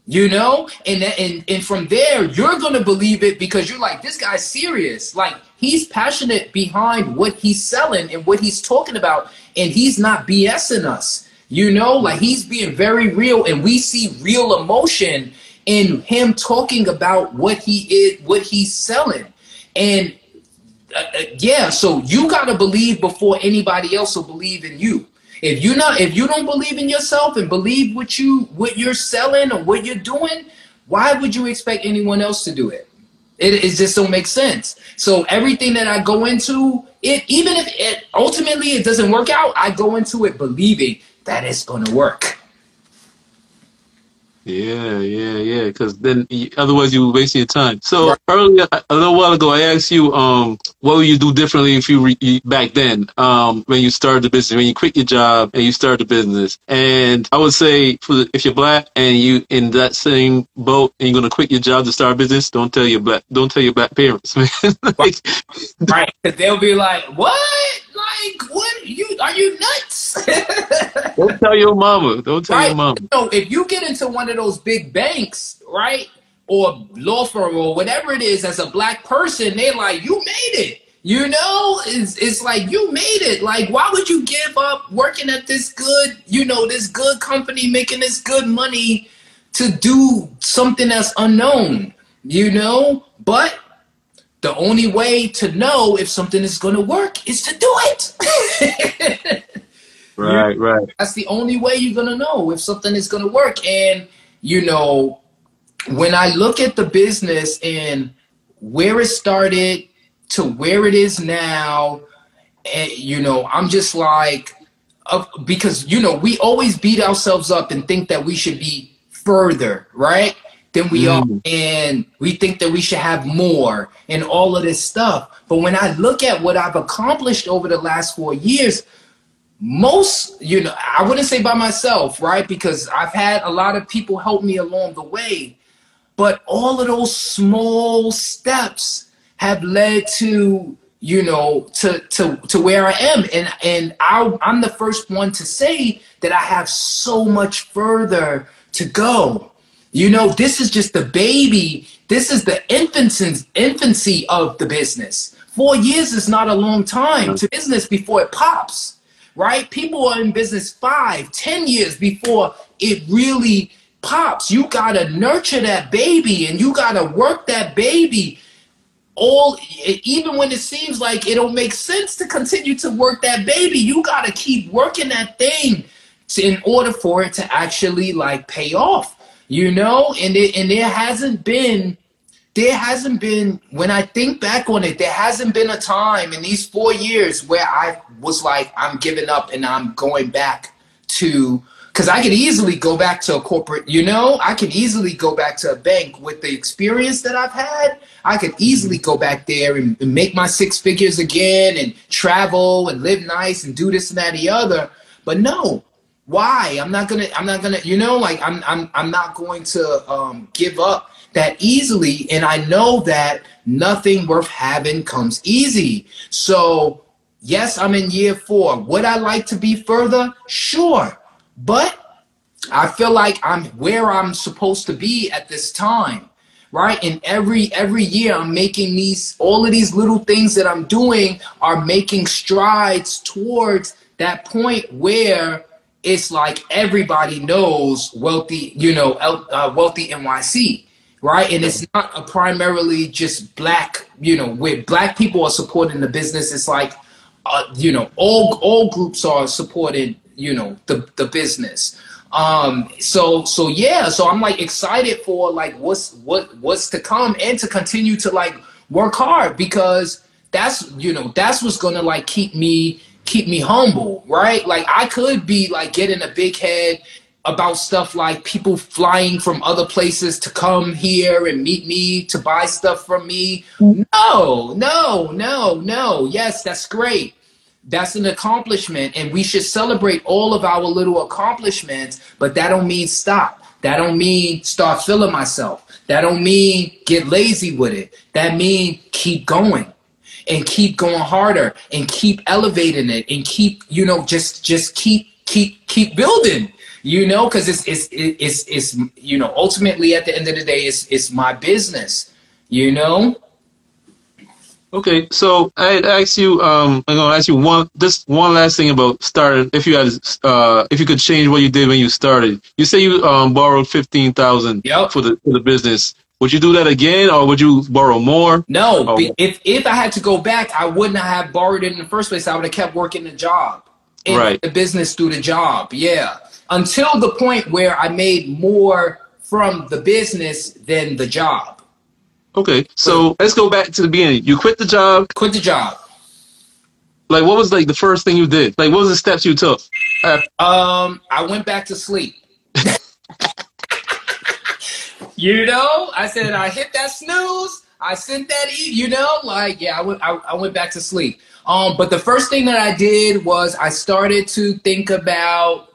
you know? And and and from there you're gonna believe it because you're like this guy's serious. Like he's passionate behind what he's selling and what he's talking about and he's not bsing us. You know? Like he's being very real and we see real emotion in him talking about what he is what he's selling. And uh, uh yeah so you got to believe before anybody else will believe in you if you not if you don't believe in yourself and believe what you what you're selling or what you're doing, why would you expect anyone else to do it? It, it just don't make sense. So everything that I go into, it even if it ultimately it doesn't work out, I go into it believing that it's gonna work. Yeah, yeah, yeah. Because then, otherwise, you wasting your time. So right. earlier, a little while ago, I asked you, um, what would you do differently if you re- back then, um, when you started the business, when you quit your job and you started the business? And I would say, for the, if you're black and you in that same boat and you're gonna quit your job to start a business, don't tell your black, don't tell your black parents, man. like, right? Because they'll be like, "What? Like, what? You are you nuts?" don't tell your mama. Don't tell right? your mama. So if you get into one of of those big banks, right? Or law firm or whatever it is as a black person, they're like, you made it. You know, it's, it's like you made it. Like, why would you give up working at this good, you know, this good company, making this good money to do something that's unknown, you know? But the only way to know if something is going to work is to do it. right, right. That's the only way you're going to know if something is going to work. And you know, when I look at the business and where it started to where it is now, and, you know, I'm just like, uh, because, you know, we always beat ourselves up and think that we should be further, right? Than we mm. are. And we think that we should have more and all of this stuff. But when I look at what I've accomplished over the last four years, most you know i wouldn't say by myself right because i've had a lot of people help me along the way but all of those small steps have led to you know to to to where i am and and I, i'm the first one to say that i have so much further to go you know this is just the baby this is the infancy infancy of the business four years is not a long time to business before it pops right? People are in business five, ten years before it really pops. You gotta nurture that baby and you gotta work that baby. All even when it seems like it don't make sense to continue to work that baby, you gotta keep working that thing to, in order for it to actually like pay off. You know, and it and there hasn't been there hasn't been when i think back on it there hasn't been a time in these four years where i was like i'm giving up and i'm going back to because i could easily go back to a corporate you know? I could easily go back to a bank with the experience that i've had. I could easily go back there and, and make my six figures again and travel and live nice and do this and that and the other. But no why i'm not gonna i'm not gonna you know like i'm i'm, I'm not going to um, give up that easily. And I know that nothing worth having comes easy. So, yes, I'm in year four. Would I like to be further? Sure. But I feel like I'm where I'm supposed to be at this time. Right. And every every year I'm making these all of these little things that I'm doing are making strides towards that point where it's like everybody knows wealthy, you know, uh, wealthy NYC right? And it's not a primarily just black, you know, where black people are supporting the business. It's like, uh, you know, all all groups are supporting, you know, the the business. Um, so so yeah, so I'm like excited for like what's what what's to come and to continue to like work hard because that's you know that's what's gonna like keep me keep me humble, right? Like I could be like getting a big head about stuff like people flying from other places to come here and meet me to buy stuff from me. No, no, no, no. Yes, that's great. That's an accomplishment and we should celebrate all of our little accomplishments, but that don't mean stop. That don't mean start feeling myself. That don't mean get lazy with it. That mean keep going and keep going harder and keep elevating it and keep, you know, just just keep keep keep building you know because it's, it's it's it's you know ultimately at the end of the day it's it's my business you know Okay, so i'd ask you, um, I'm gonna ask you one, just one last thing about starting. If you had, uh, if you could change what you did when you started, you say you um borrowed fifteen thousand Yep. for the for the business. Would you do that again, or would you borrow more? no Oh. be- if if i had to go back i wouldn't have borrowed it in the first place i would have kept working the job in Right. the business through the job yeah until the point where i made more from the business than the job Okay, so let's go back to the beginning. You quit the job. quit the job Like, what was like the first thing you did? Like, what was the steps you took? Uh, Um, I went back to sleep. You know, I said I hit that snooze. I sent that e. You know, like yeah, I went. I, I went back to sleep. Um, but the first thing that I did was I started to think about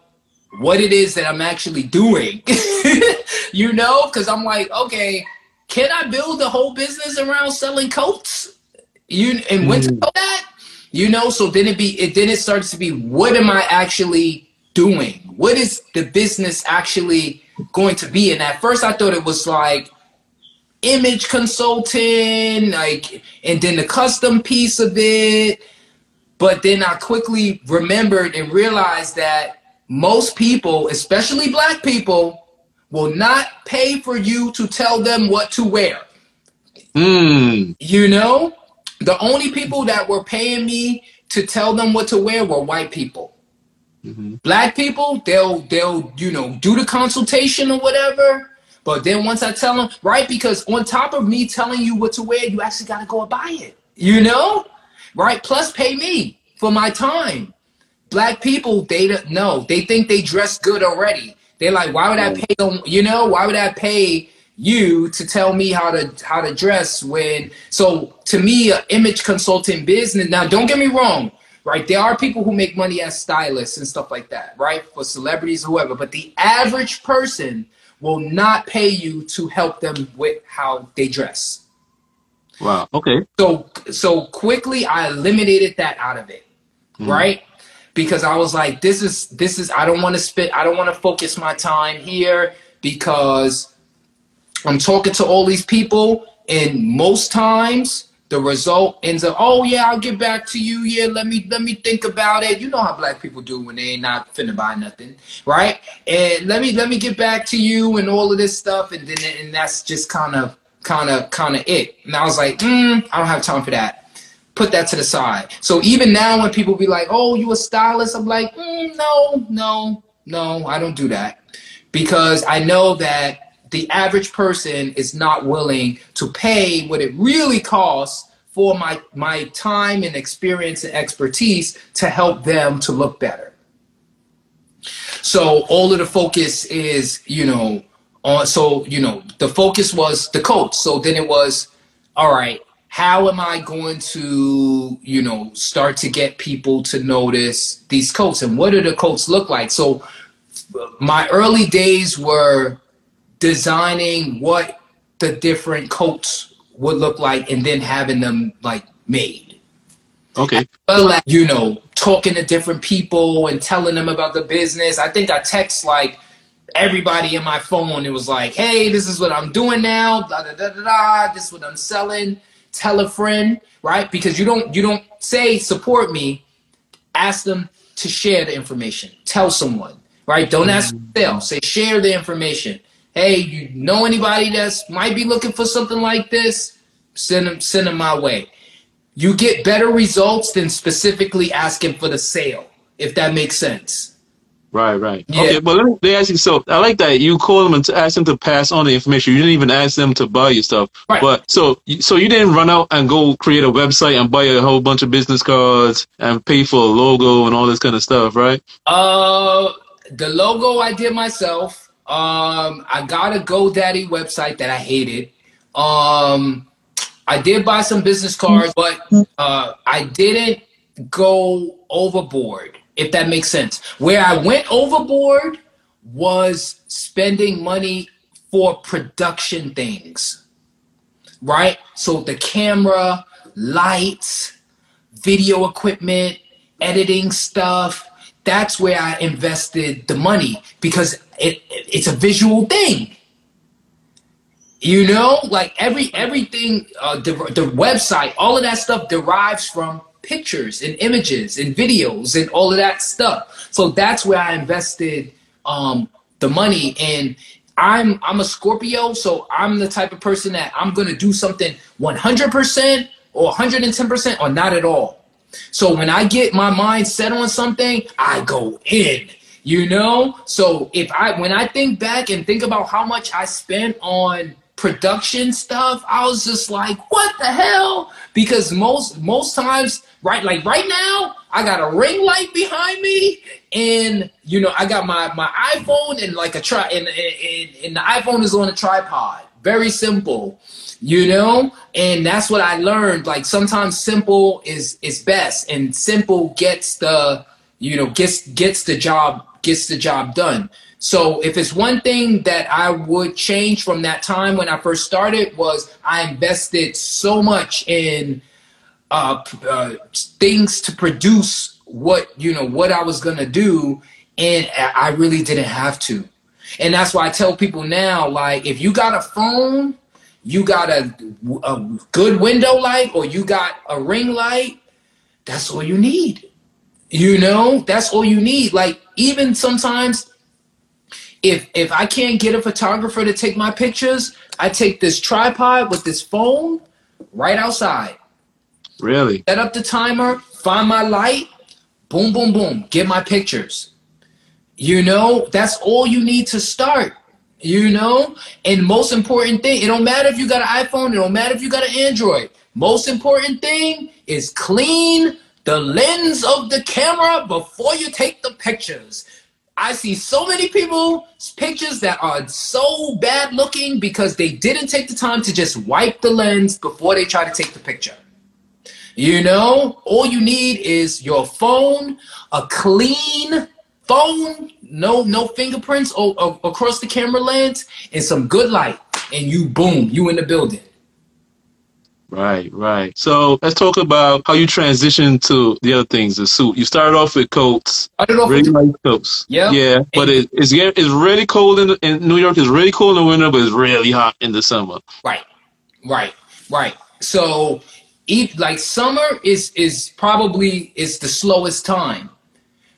what it is that I'm actually doing. you know, because I'm like, okay, can I build a whole business around selling coats? You and when Mm. that? You know, so then it be it then it starts to be what am I actually doing? What is the business actually going to be? And at first I thought it was like image consulting, like and then the custom piece of it. But then I quickly remembered and realized that most people, especially black people, will not pay for you to tell them what to wear. mm, You know, the only people that were paying me to tell them what to wear were white people. Mhm. Black people, they'll they'll you know do the consultation or whatever. But then once I tell them, right, because on top of me telling you what to wear, you actually got to go and buy it. You know, right? Plus pay me for my time. Black people, they don't know. They think they dress good already. They're like, why would I pay them? You know, why would I pay you to tell me how to how to dress when? So to me, an image consulting business. Now, don't get me wrong, right? There are people who make money as stylists and stuff like that, right? For celebrities, or whoever. But the average person will not pay you to help them with how they dress. wow. Okay. So so quickly I eliminated that out of it. Mm-hmm. Right? Because I was like this is this is I don't want to spit I don't want to focus my time here because I'm talking to all these people and most times the result ends up oh yeah I'll get back to you. Yeah let me let me think about it. You know how black people do when they ain't not finna buy nothing right? And let me let me get back to you and all of this stuff. And then and that's just kind of kind of kind of it. And I was like mm, I don't have time for that. Put that to the side. So even now when people be like oh you a stylist I'm like mm, no no no I don't do that. Because I know that the average person is not willing to pay what it really costs for my my time and experience and expertise to help them to look better. So all of the focus is, you know, on so you know, the focus was the coach. So then it was, all right, how am I going to, you know, start to get people to notice these coats and what do the coats look like? So my early days were designing what the different coats would look like and then having them like made. Okay. Well, as, you know, talking to different people and telling them about the business. I think I text like everybody in my phone. It was like, hey, this is what I'm doing now. Da da da da da. This is what I'm selling. Tell a friend, right? Because you don't you don't say support me. Ask them to share the information. Tell someone, right? Don't ask mm-hmm. for sale. Say share the information. Hey, you know anybody that's might be looking for something like this? Send them send them my way you get better results than specifically asking for the sale, if that makes sense. Right, right. Yeah. Okay, but let me, let ask you. So I like that you call them and ask them to pass on the information. You didn't even ask them to buy your stuff. Right. But so so you didn't run out and go create a website and buy a whole bunch of business cards and pay for a logo and all this kind of stuff, right? Uh, the logo I did myself. Um, I got a GoDaddy website that I hated. Um, I did buy some business cards, but uh, I didn't go overboard, if that makes sense. Where I went overboard was spending money for production things, right? So the camera, lights, video equipment, editing stuff. That's where I invested the money because it, it's a visual thing. You know, like every everything, uh, the the website, all of that stuff derives from pictures and images and videos and all of that stuff. So that's where I invested um, the money. And I'm I'm a Scorpio, so I'm the type of person that I'm gonna do something 100% or 110% or not at all. So when I get my mind set on something, I go in. You know? So if I when I think back and think about how much I spent on production stuff, I was just like, what the hell? Because most most times, right, like right now, I got a ring light behind me, and you know, I got my my iPhone and like a try, and, and, and the iPhone is on a tripod. Very simple, you know, and that's what I learned. Like sometimes simple is is best, and simple gets the you know gets gets the job gets the job done. So if it's one thing that I would change from that time when I first started was I invested so much in uh, uh, things to produce what you know what I was gonna do, and I really didn't have to. And that's why I tell people now, like if you got a phone, you got a, a good window light, or you got a ring light, that's all you need. You know, that's all you need. Like even sometimes if if I can't get a photographer to take my pictures, I take this tripod with this phone right outside. Really? Set up the timer, find my light, boom, boom, boom, get my pictures. You know, that's all you need to start. You know, and most important thing, it don't matter if you got an iPhone, it don't matter if you got an Android. Most important thing is clean the lens of the camera before you take the pictures. I see so many people pictures that are so bad looking because they didn't take the time to just wipe the lens before they try to take the picture. You know, all you need is your phone, a clean phone, no no fingerprints o- o- across the camera lens, and some good light, and you boom, you in the building. Right, right. So let's talk about how you transitioned to the other things. The suit. You started off with coats. Started off really with- light coats. Yeah. Yeah, but it, it's it's really cold in, in New York. It's really cold in the winter, but it's really hot in the summer. Right, right, right. So, like summer is is probably is the slowest time,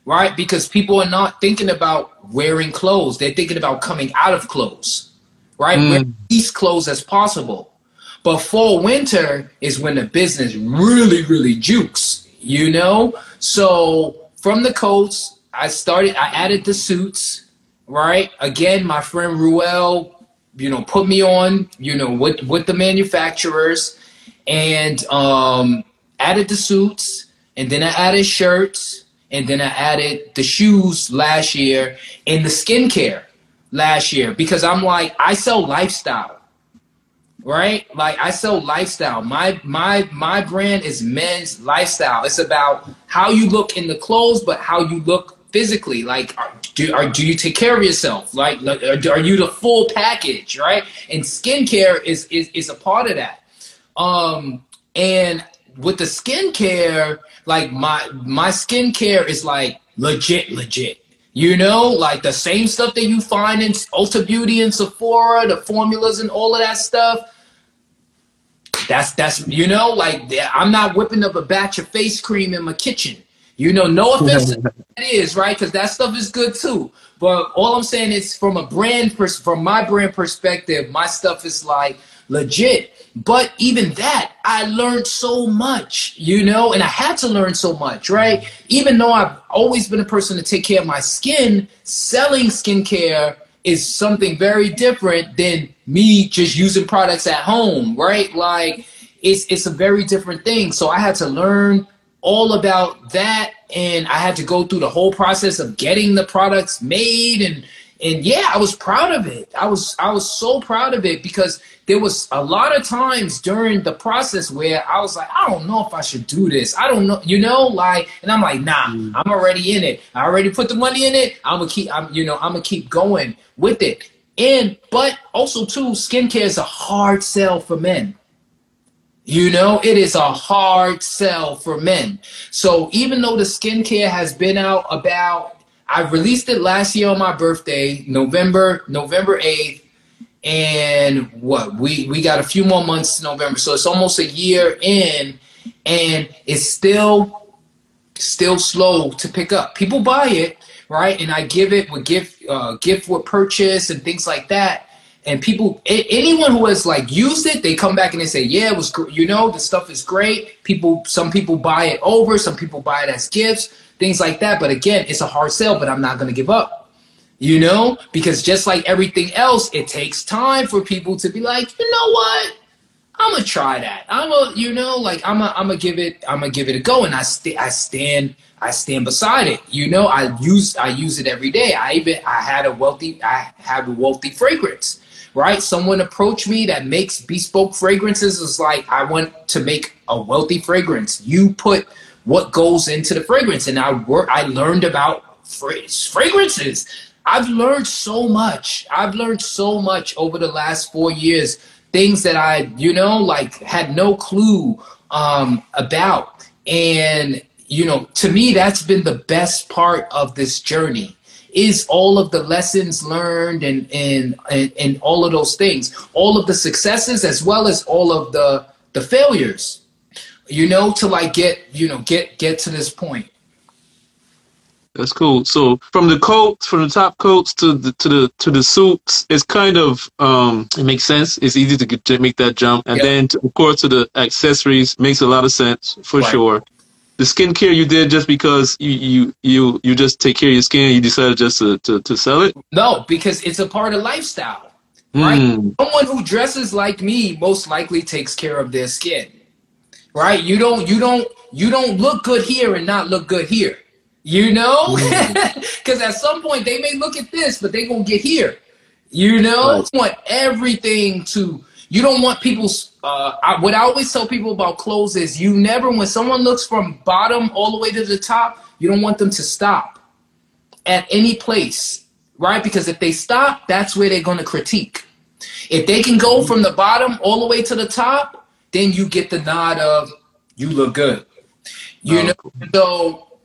right? Because people are not thinking about wearing clothes; they're thinking about coming out of clothes, right? Mm. Wear the least clothes as possible. But fall winter is when the business really really jukes, you know. So from the coats, I started. I added the suits, right? Again, my friend Ruel, you know, put me on, you know, with with the manufacturers, and um, added the suits, and then I added shirts, and then I added the shoes last year, and the skincare last year because I'm like I sell lifestyle, right? Like I sell lifestyle. My my my brand is men's lifestyle. It's about how you look in the clothes, but how you look physically. Like, do are, do you take care of yourself? Like, like, are, are you the full package, right? And skincare is is is a part of that. Um, and with the skincare, like my my skincare is like legit, legit. You know, like the same stuff that you find in Ulta Beauty and Sephora, the formulas and all of that stuff. That's that's you know, like I'm not whipping up a batch of face cream in my kitchen. You know, no offense that is right because that stuff is good too. But all I'm saying is from a brand pers- from my brand perspective, my stuff is like legit. But even that, I learned so much, you know, and I had to learn so much, right? Even though I've always been a person to take care of my skin, selling skincare is something very different than me just using products at home, right? Like it's it's a very different thing. So I had to learn all about that and I had to go through the whole process of getting the products made and and yeah, I was proud of it. I was I was so proud of it because there was a lot of times during the process where I was like, I don't know if I should do this. I don't know, you know, like, and I'm like, nah, mm. I'm already in it. I already put the money in it. I'm gonna keep, I'm, you know, I'm gonna keep going with it. And but also too, skincare is a hard sell for men. You know, it is a hard sell for men. So even though the skincare has been out about, I released it last year on my birthday, November, November 8th. And what we we got a few more months to November. So it's almost a year in and it's still still slow to pick up. People buy it, right? And I give it with gift uh, gift with purchase and things like that and people anyone who has like used it they come back and they say yeah it was you know the stuff is great people some people buy it over some people buy it as gifts things like that but again it's a hard sell but i'm not going to give up you know because just like everything else it takes time for people to be like you know what i'm gonna try that i'm a you know like i'm a i'm gonna give it i'm gonna give it a go and i st- i stand I stand beside it. You know, I use I use it every day. I even I had a wealthy I have a wealthy fragrance right? Someone approached me that makes bespoke fragrances. Is like, I want to make a wealthy fragrance. You put what goes into the fragrance, and I work. I learned about fragrances. I've learned so much. I've learned so much over the last four years. Things that I, you know, like had no clue um, about, and you know, to me, that's been the best part of this journey is all of the lessons learned and, and and and all of those things all of the successes as well as all of the the failures you know to like get you know get get to this point that's cool. So from the coats, from the top coats to the to the to the suits, it's kind of um it makes sense. It's easy to get make that jump, and yep. then to, of course to the accessories makes a lot of sense for right. sure the skincare you did just because you you you you just take care of your skin you decided just to, to, to sell it no because it's a part of lifestyle right mm. someone who dresses like me most likely takes care of their skin right you don't you don't you don't look good here and not look good here you know because mm. at some point they may look at this but they gonna get here you know right. want everything to you don't want people's. Uh, I, what I always tell people about clothes is you never, when someone looks from bottom all the way to the top, you don't want them to stop at any place, right? Because if they stop, that's where they're going to critique. If they can go from the bottom all the way to the top, then you get the nod of you look good. You oh, know, cool. so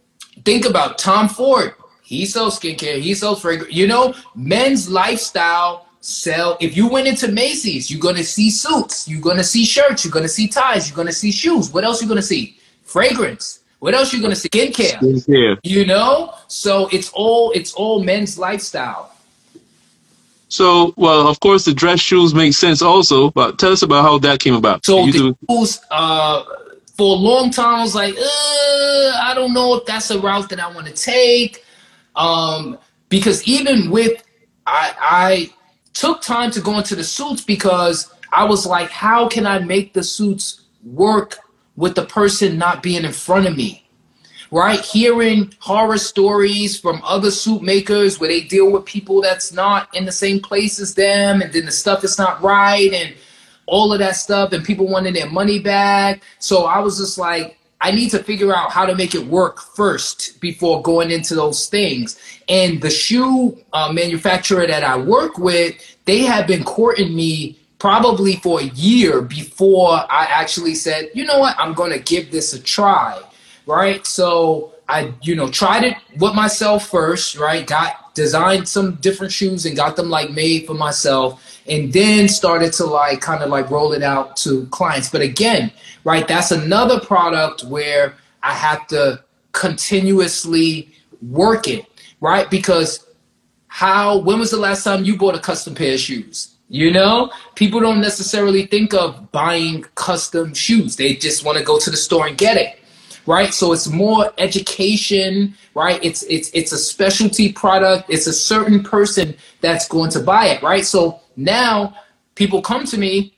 think about Tom Ford. He sells skincare. He sells fragrance. You know, men's lifestyle sell if you went into Macy's, you're gonna see suits, you're gonna see shirts, you're gonna see ties, you're gonna see shoes. What else you gonna see? Fragrance. What else you gonna see? Skincare. Skincare. You know? So it's all it's all men's lifestyle. So, well, of course, the dress shoes make sense also, but tell us about how that came about. So you the shoes, uh, for a long time, I was like, uh, I don't know if that's a route that I want to take, um, because even with I, I took time to go into the suits because I was like, how can I make the suits work with the person not being in front of me? Right? Hearing horror stories from other suit makers where they deal with people that's not in the same place as them and then the stuff is not right and all of that stuff and people wanting their money back. So I was just like, I need to figure out how to make it work first before going into those things. And the shoe uh, manufacturer that I work with, they have been courting me probably for a year before I actually said, you know what, I'm going to give this a try. Right. So I, you know, tried it with myself first, right? Got designed some different shoes and got them like made for myself and then started to like kind of like roll it out to clients. But again, right? That's another product where I have to continuously work it, right? Because how, when was the last time you bought a custom pair of shoes? You know, people don't necessarily think of buying custom shoes. They just want to go to the store and get it. Right. So it's more education, right? It's it's it's a specialty product. It's a certain person that's going to buy it, right? So now people come to me,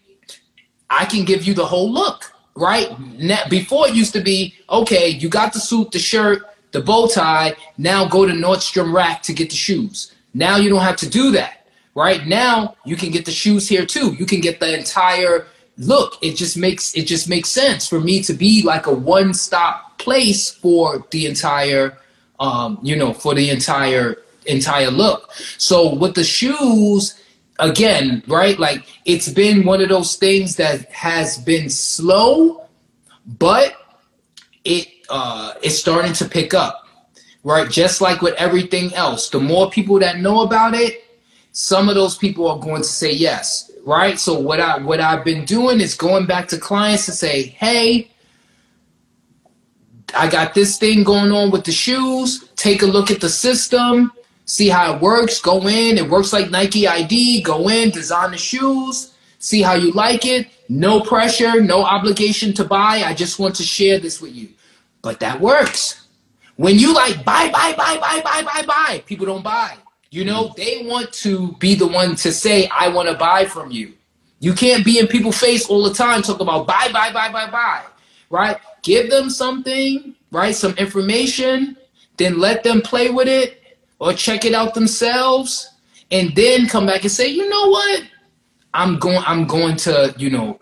I can give you the whole look right? Now, before it used to be okay, you got the suit, the shirt, the bow tie, now go to Nordstrom Rack to get the shoes. Now you don't have to do that. Right now you can get the shoes here too. You can get the entire look. It just makes it just makes sense for me to be like a one-stop place for the entire um, you know, for the entire entire look. So with the shoes, again, right? Like it's been one of those things that has been slow, but it uh, it's starting to pick up, right? Just like with everything else, the more people that know about it, some of those people are going to say yes, right? So what I what I've been doing is going back to clients to say, hey. I got this thing going on with the shoes. Take a look at the system see how it works. Go in. It works like Nike ID. Go in, design the shoes, see how you like it. No pressure, no obligation to buy. I just want to share this with you. But that works. When you like buy, buy, buy, buy, buy, buy, buy, people don't buy. You know, they want to be the one to say, I want to buy from you. You can't be in people's face all the time talking about buy, buy, buy, buy, buy, right? Give them something, right? Some information, then let them play with it or check it out themselves and then come back and say, you know what? I'm going I'm going to, you know,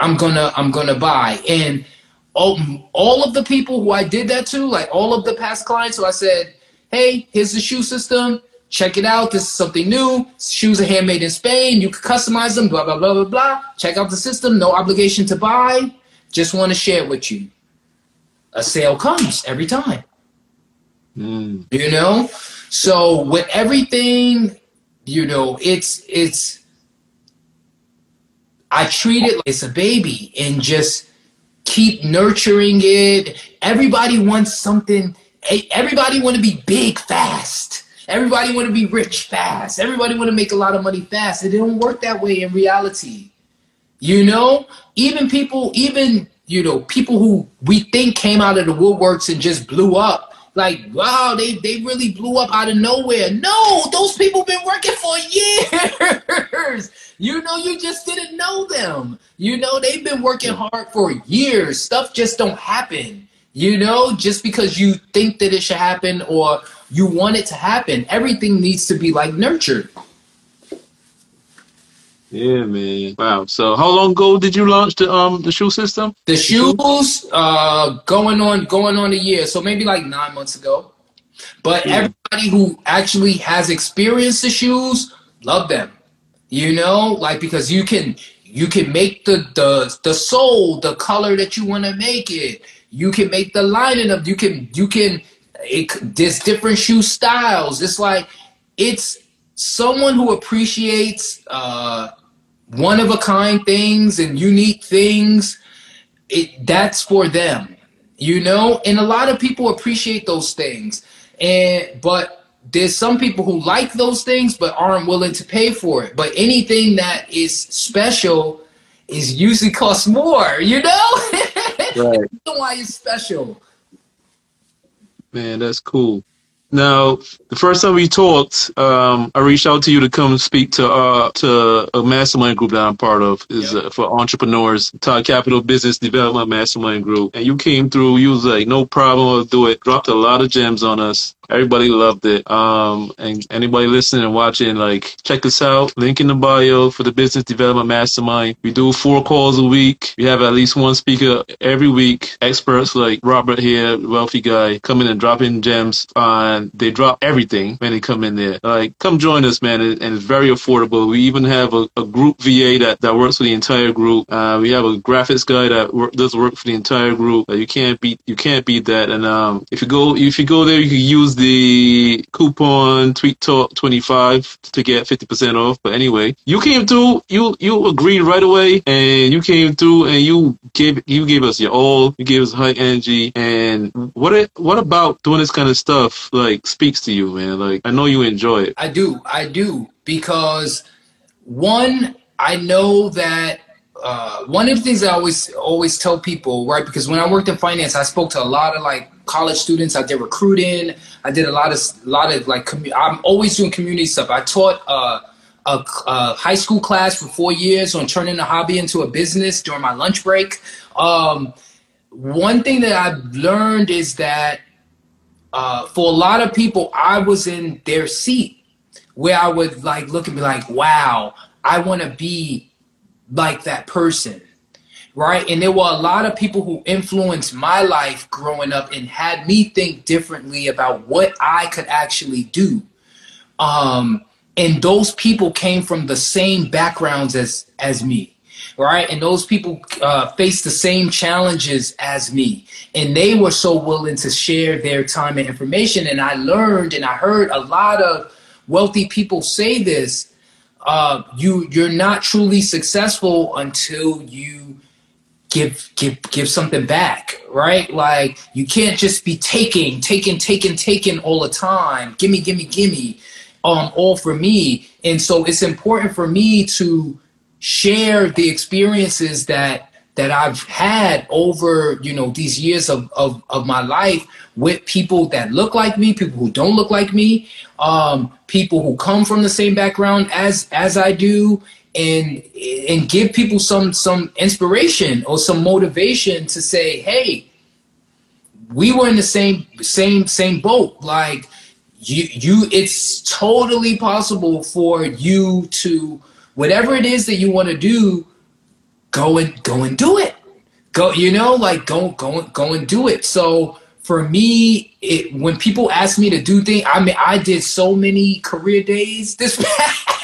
I'm gonna I'm gonna buy. And all, all of the people who I did that to, like all of the past clients who I said, hey, here's the shoe system. Check it out. This is something new. Shoes are handmade in Spain. You can customize them, blah, blah, blah, blah, blah. Check out the system. No obligation to buy. Just want to share it with you. A sale comes every time. Mm. You know? So with everything, you know, it's it's I treat it like it's a baby and just keep nurturing it. Everybody wants something. Everybody want to be big fast. Everybody want to be rich fast. Everybody want to make a lot of money fast. It don't work that way in reality. You know, even people, even you know, people who we think came out of the woodworks and just blew up. Like wow they they really blew up out of nowhere. No those people been working for years. You know you just didn't know them. You know they've been working hard for years. Stuff just don't happen. You know just because you think that it should happen or you want it to happen everything needs to be like nurtured yeah, man. Wow. So, how long ago did you launch the um the shoe system? The shoes, uh, going on going on a year, so maybe like nine months ago. But yeah. everybody who actually has experienced the shoes love them. You know, like because you can you can make the the the sole the color that you want to make it. You can make the lining of you can you can it, there's different shoe styles. It's like it's someone who appreciates uh, one of a kind things and unique things, it that's for them, you know. And a lot of people appreciate those things, and but there's some people who like those things but aren't willing to pay for it. But anything that is special is usually costs more, you know. right. why it's special. Man, that's cool. Now, the first time we talked, um, I reached out to you to come speak to uh, to a mastermind group that I'm part of. is yep. uh, for entrepreneurs, Todd Capital Business Development Mastermind Group. And you came through. You was like, no problem, I'll do it. Dropped a lot of gems on us. Everybody loved it. Um, and anybody listening and watching, like, check us out. Link in the bio for the Business Development Mastermind. We do four calls a week. We have at least one speaker every week. Experts like Robert here, wealthy guy, come in and drop in gems on. They drop everything when they come in there. Like, come join us, man. And it's very affordable. We even have a, a group VA that, that works for the entire group. Uh, we have a graphics guy that work, does work for the entire group. Uh, you can't beat you can't beat that. And um, if you go if you go there, you can use the coupon Tweet Talk 25 to get 50% off. But anyway, you came through, you you agreed right away, and you came through and you gave you gave us your all. You gave us high energy. And what it, what about doing this kind of stuff like speaks to you, man? Like I know you enjoy it. I do, I do, because one, I know that uh, one of the things I always always tell people, right? Because when I worked in finance, I spoke to a lot of like college students. I did recruiting. I did a lot of a lot of like. Commu- I'm always doing community stuff. I taught uh, a, a, high school class for four years on turning a hobby into a business during my lunch break. Um, one thing that I've learned is that uh, for a lot of people, I was in their seat where I would like look and be like, wow, I want to be like that person. Right. And there were a lot of people who influenced my life growing up and had me think differently about what I could actually do. Um, and those people came from the same backgrounds as as me right? And those people uh, face the same challenges as me. And they were so willing to share their time and information. And I learned and I heard a lot of wealthy people say this. Uh, you you're not truly successful until you give give give something back, right? Like you can't just be taking, taking, taking, taking all the time. Gimme, gimme, gimme, um, all for me. And so it's important for me to share the experiences that that I've had over you know these years of, of, of my life with people that look like me, people who don't look like me, um, people who come from the same background as as I do, and and give people some some inspiration or some motivation to say, hey, we were in the same same same boat. Like you you, it's totally possible for you to whatever it is that you want to do, go and go and do it. Go, you know, like go go go and do it. So for me, it when people ask me to do things, I mean, I did so many career days this past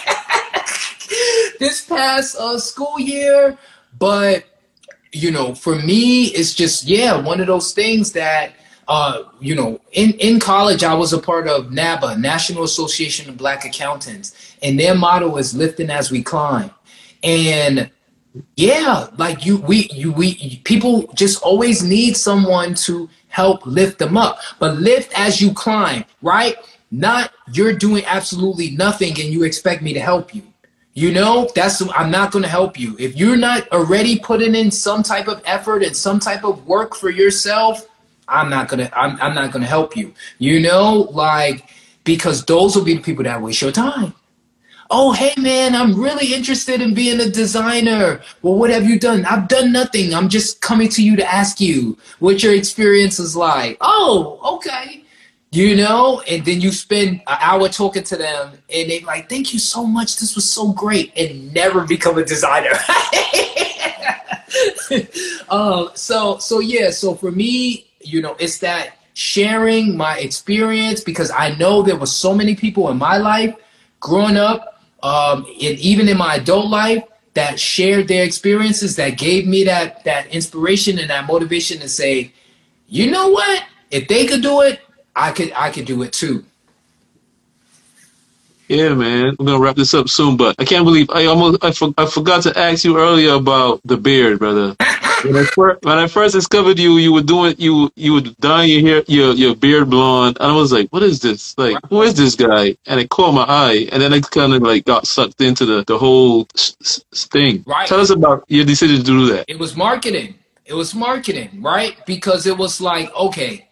this past uh, school year, but you know, for me, it's just yeah, one of those things that uh, you know, in, in college, I was a part of NABA, National Association of Black Accountants, and their motto is lifting as we climb. And yeah, like you, we, you, we, people just always need someone to help lift them up, but lift as you climb, right? Not you're doing absolutely nothing and you expect me to help you. You know, that's I'm not going to help you. If you're not already putting in some type of effort and some type of work for yourself, I'm not gonna I'm, I'm not gonna help you. You know, like because those will be the people that waste your time. Oh, hey man, I'm really interested in being a designer. Well, what have you done? I've done nothing. I'm just coming to you to ask you what your experience is like. Oh, okay. You know, and then you spend an hour talking to them and they like, thank you so much. This was so great. And never become a designer. uh, so so yeah, so for me, you know, it's that sharing my experience because I know there were so many people in my life growing up, um, and even in my adult life that shared their experiences that gave me that that inspiration and that motivation to say, you know what? If they could do it, I could I could do it too. Yeah, man. We're gonna wrap this up soon, but I can't believe I almost I, for, I forgot to ask you earlier about the beard, brother. when, I first, when I first discovered you, you were doing you you were dyeing your hair your your beard blonde, and I was like, "What is this? Like, who is this guy?" And it caught my eye, and then I kind of like got sucked into the the whole thing. Right. Tell us about your decision to do that. It was marketing. It was marketing, right? Because it was like, okay,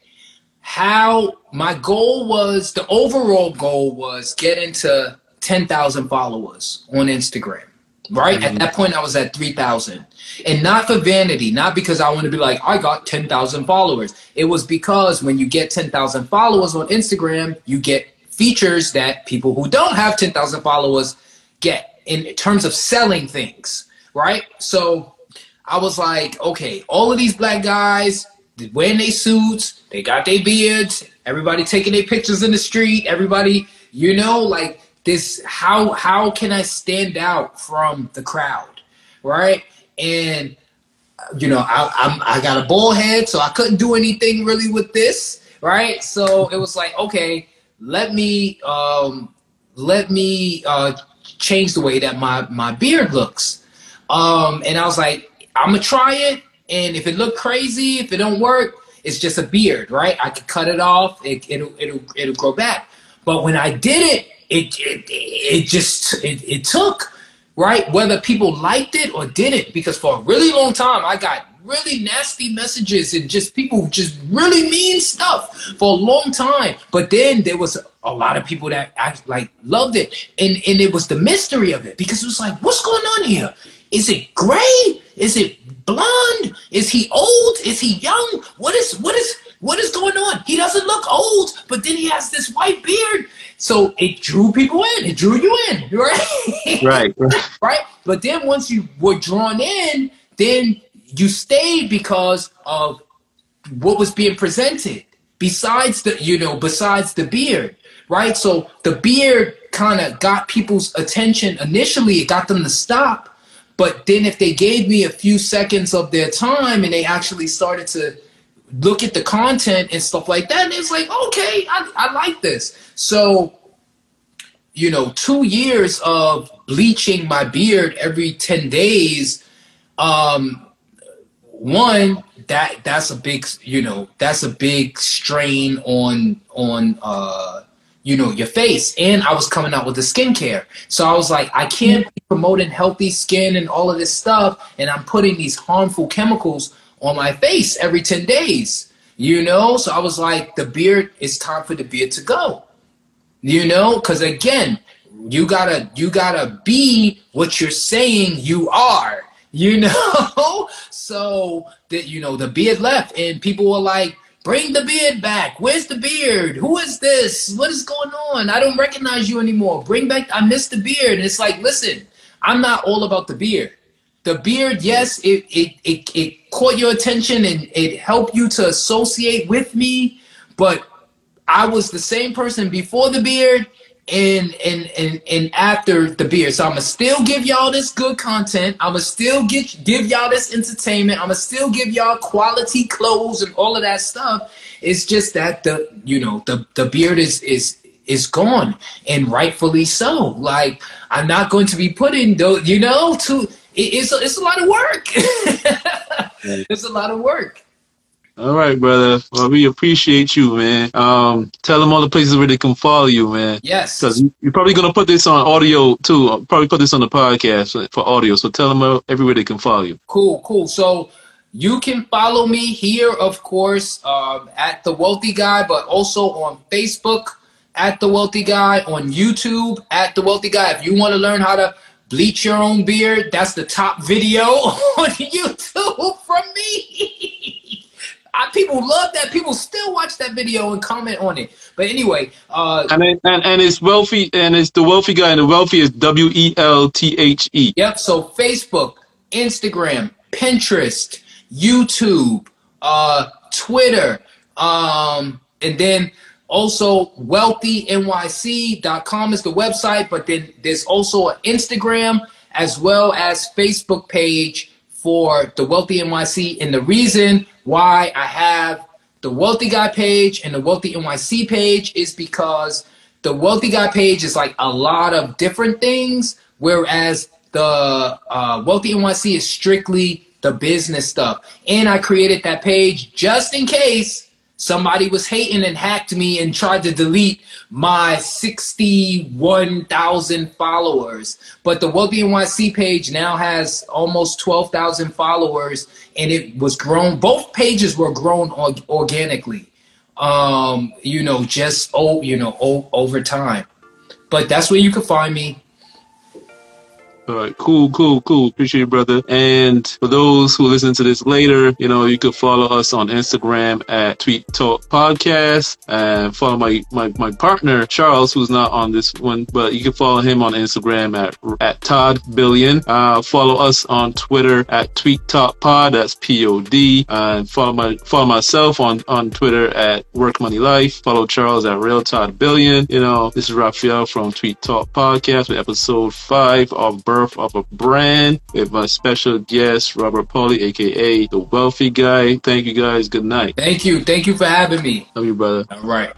how my goal was the overall goal was getting to ten thousand followers on Instagram right? Mm-hmm. At that point, I was at 3,000. And not for vanity, not because I want to be like, I got 10,000 followers. It was because when you get 10,000 followers on Instagram, you get features that people who don't have 10,000 followers get in terms of selling things, right? So I was like, okay, all of these black guys wearing their suits, they got their beards, everybody taking their pictures in the street, everybody, you know, like this how how can I stand out from the crowd, right? And you know, I, I'm I got a bald head, so I couldn't do anything really with this, right? So it was like, okay, let me um, let me uh, change the way that my my beard looks, um, and I was like, I'm gonna try it, and if it look crazy, if it don't work, it's just a beard, right? I could cut it off, it, it'll it'll it'll grow back. But when I did it, it it, it just it, it took right? Whether people liked it or didn't because for a really long time i got really nasty messages and just people just really mean stuff for a long time. But then there was a lot of people that act, like loved it. And and it was the mystery of it because it was like what's going on here? Is it gray is it blonde is he old is he young what is what is what is going on? He doesn't look old, but then he has this white beard. So it drew people in. It drew you in, right? Right. right. But then once you were drawn in, then you stayed because of what was being presented. Besides the, you know, besides the beard, right? So the beard kind of got people's attention initially. It got them to stop. But then if they gave me a few seconds of their time and they actually started to look at the content and stuff like that, and it's like, okay, I, I like this. So, you know, two years of bleaching my beard every 10 days, um, one, that that's a big, you know, that's a big strain on on uh you know, your face. And I was coming out with the skincare. So I was like, I can't be promoting healthy skin and all of this stuff. And I'm putting these harmful chemicals on my face every 10 days, you know? So I was like, the beard, it's time for the beard to go, you know? Because again, you gotta, you gotta be what you're saying you are, you know? so that, you know, the beard left and people were like, Bring the beard back. Where's the beard? Who is this? What is going on? I don't recognize you anymore. Bring back, I miss the beard. And it's like, listen, I'm not all about the beard. The beard, yes, it, it, it, it caught your attention and it helped you to associate with me, but I was the same person before the beard and and and and after the beard. So I'ma still give y'all this good content. I'ma still get give y'all this entertainment. I'ma still give y'all quality clothes and all of that stuff. It's just that the you know the the beard is is is gone and rightfully so. Like I'm not going to be putting those you know to it, it's a, it's a lot of work. it's a lot of work. All right, brother. Well, we appreciate you, man. Um, tell them all the places where they can follow you, man. Yes. Because you're probably gonna put this on audio too. I'll probably put this on the podcast for audio. So tell them everywhere they can follow you. Cool, cool. So you can follow me here, of course, um, at the Wealthy Guy, but also on Facebook at the Wealthy Guy, on YouTube at the Wealthy Guy. If you want to learn how to bleach your own beard, that's the top video on YouTube from me. I, people love that. People still watch that video and comment on it. But anyway, uh, and it, and and it's wealthy, and it's the wealthy guy, and the wealthy is W E L T H E. Yep. So Facebook, Instagram, Pinterest, YouTube, uh, Twitter, um, and then also wealthynyc.com is the website. But then there's also an Instagram as well as Facebook page for the Wealthy NYC. And the reason why I have the Wealthy Guy page and the Wealthy NYC page is because the Wealthy Guy page is like a lot of different things, whereas the uh, Wealthy NYC is strictly the business stuff. And I created that page just in case somebody was hating and hacked me and tried to delete my 61,000 followers. But the Wealthy NYC page now has almost 12,000 followers and it was grown. Both pages were grown organically, um, you know, just, oh, you know, over time. But that's where you can find me. All right, cool, cool, cool. Appreciate it, brother. And for those who listen to this later, you know, you could follow us on Instagram at Tweet Talk Podcast and follow my, my, my partner, Charles, who's not on this one, but you can follow him on Instagram at, at Todd Billion. Uh, follow us on Twitter at Tweet Talk Pod. That's P-O-D. And follow my, follow myself on, on Twitter at Work Money Life. Follow Charles at Real Todd Billion. You know, this is Raphael from Tweet Talk Podcast with episode five of birth of a brand with my special guest, Robert Pauly, aka the Wealthy Guy. Thank you guys. Good night. Thank you. Thank you for having me. Love you, brother. All right.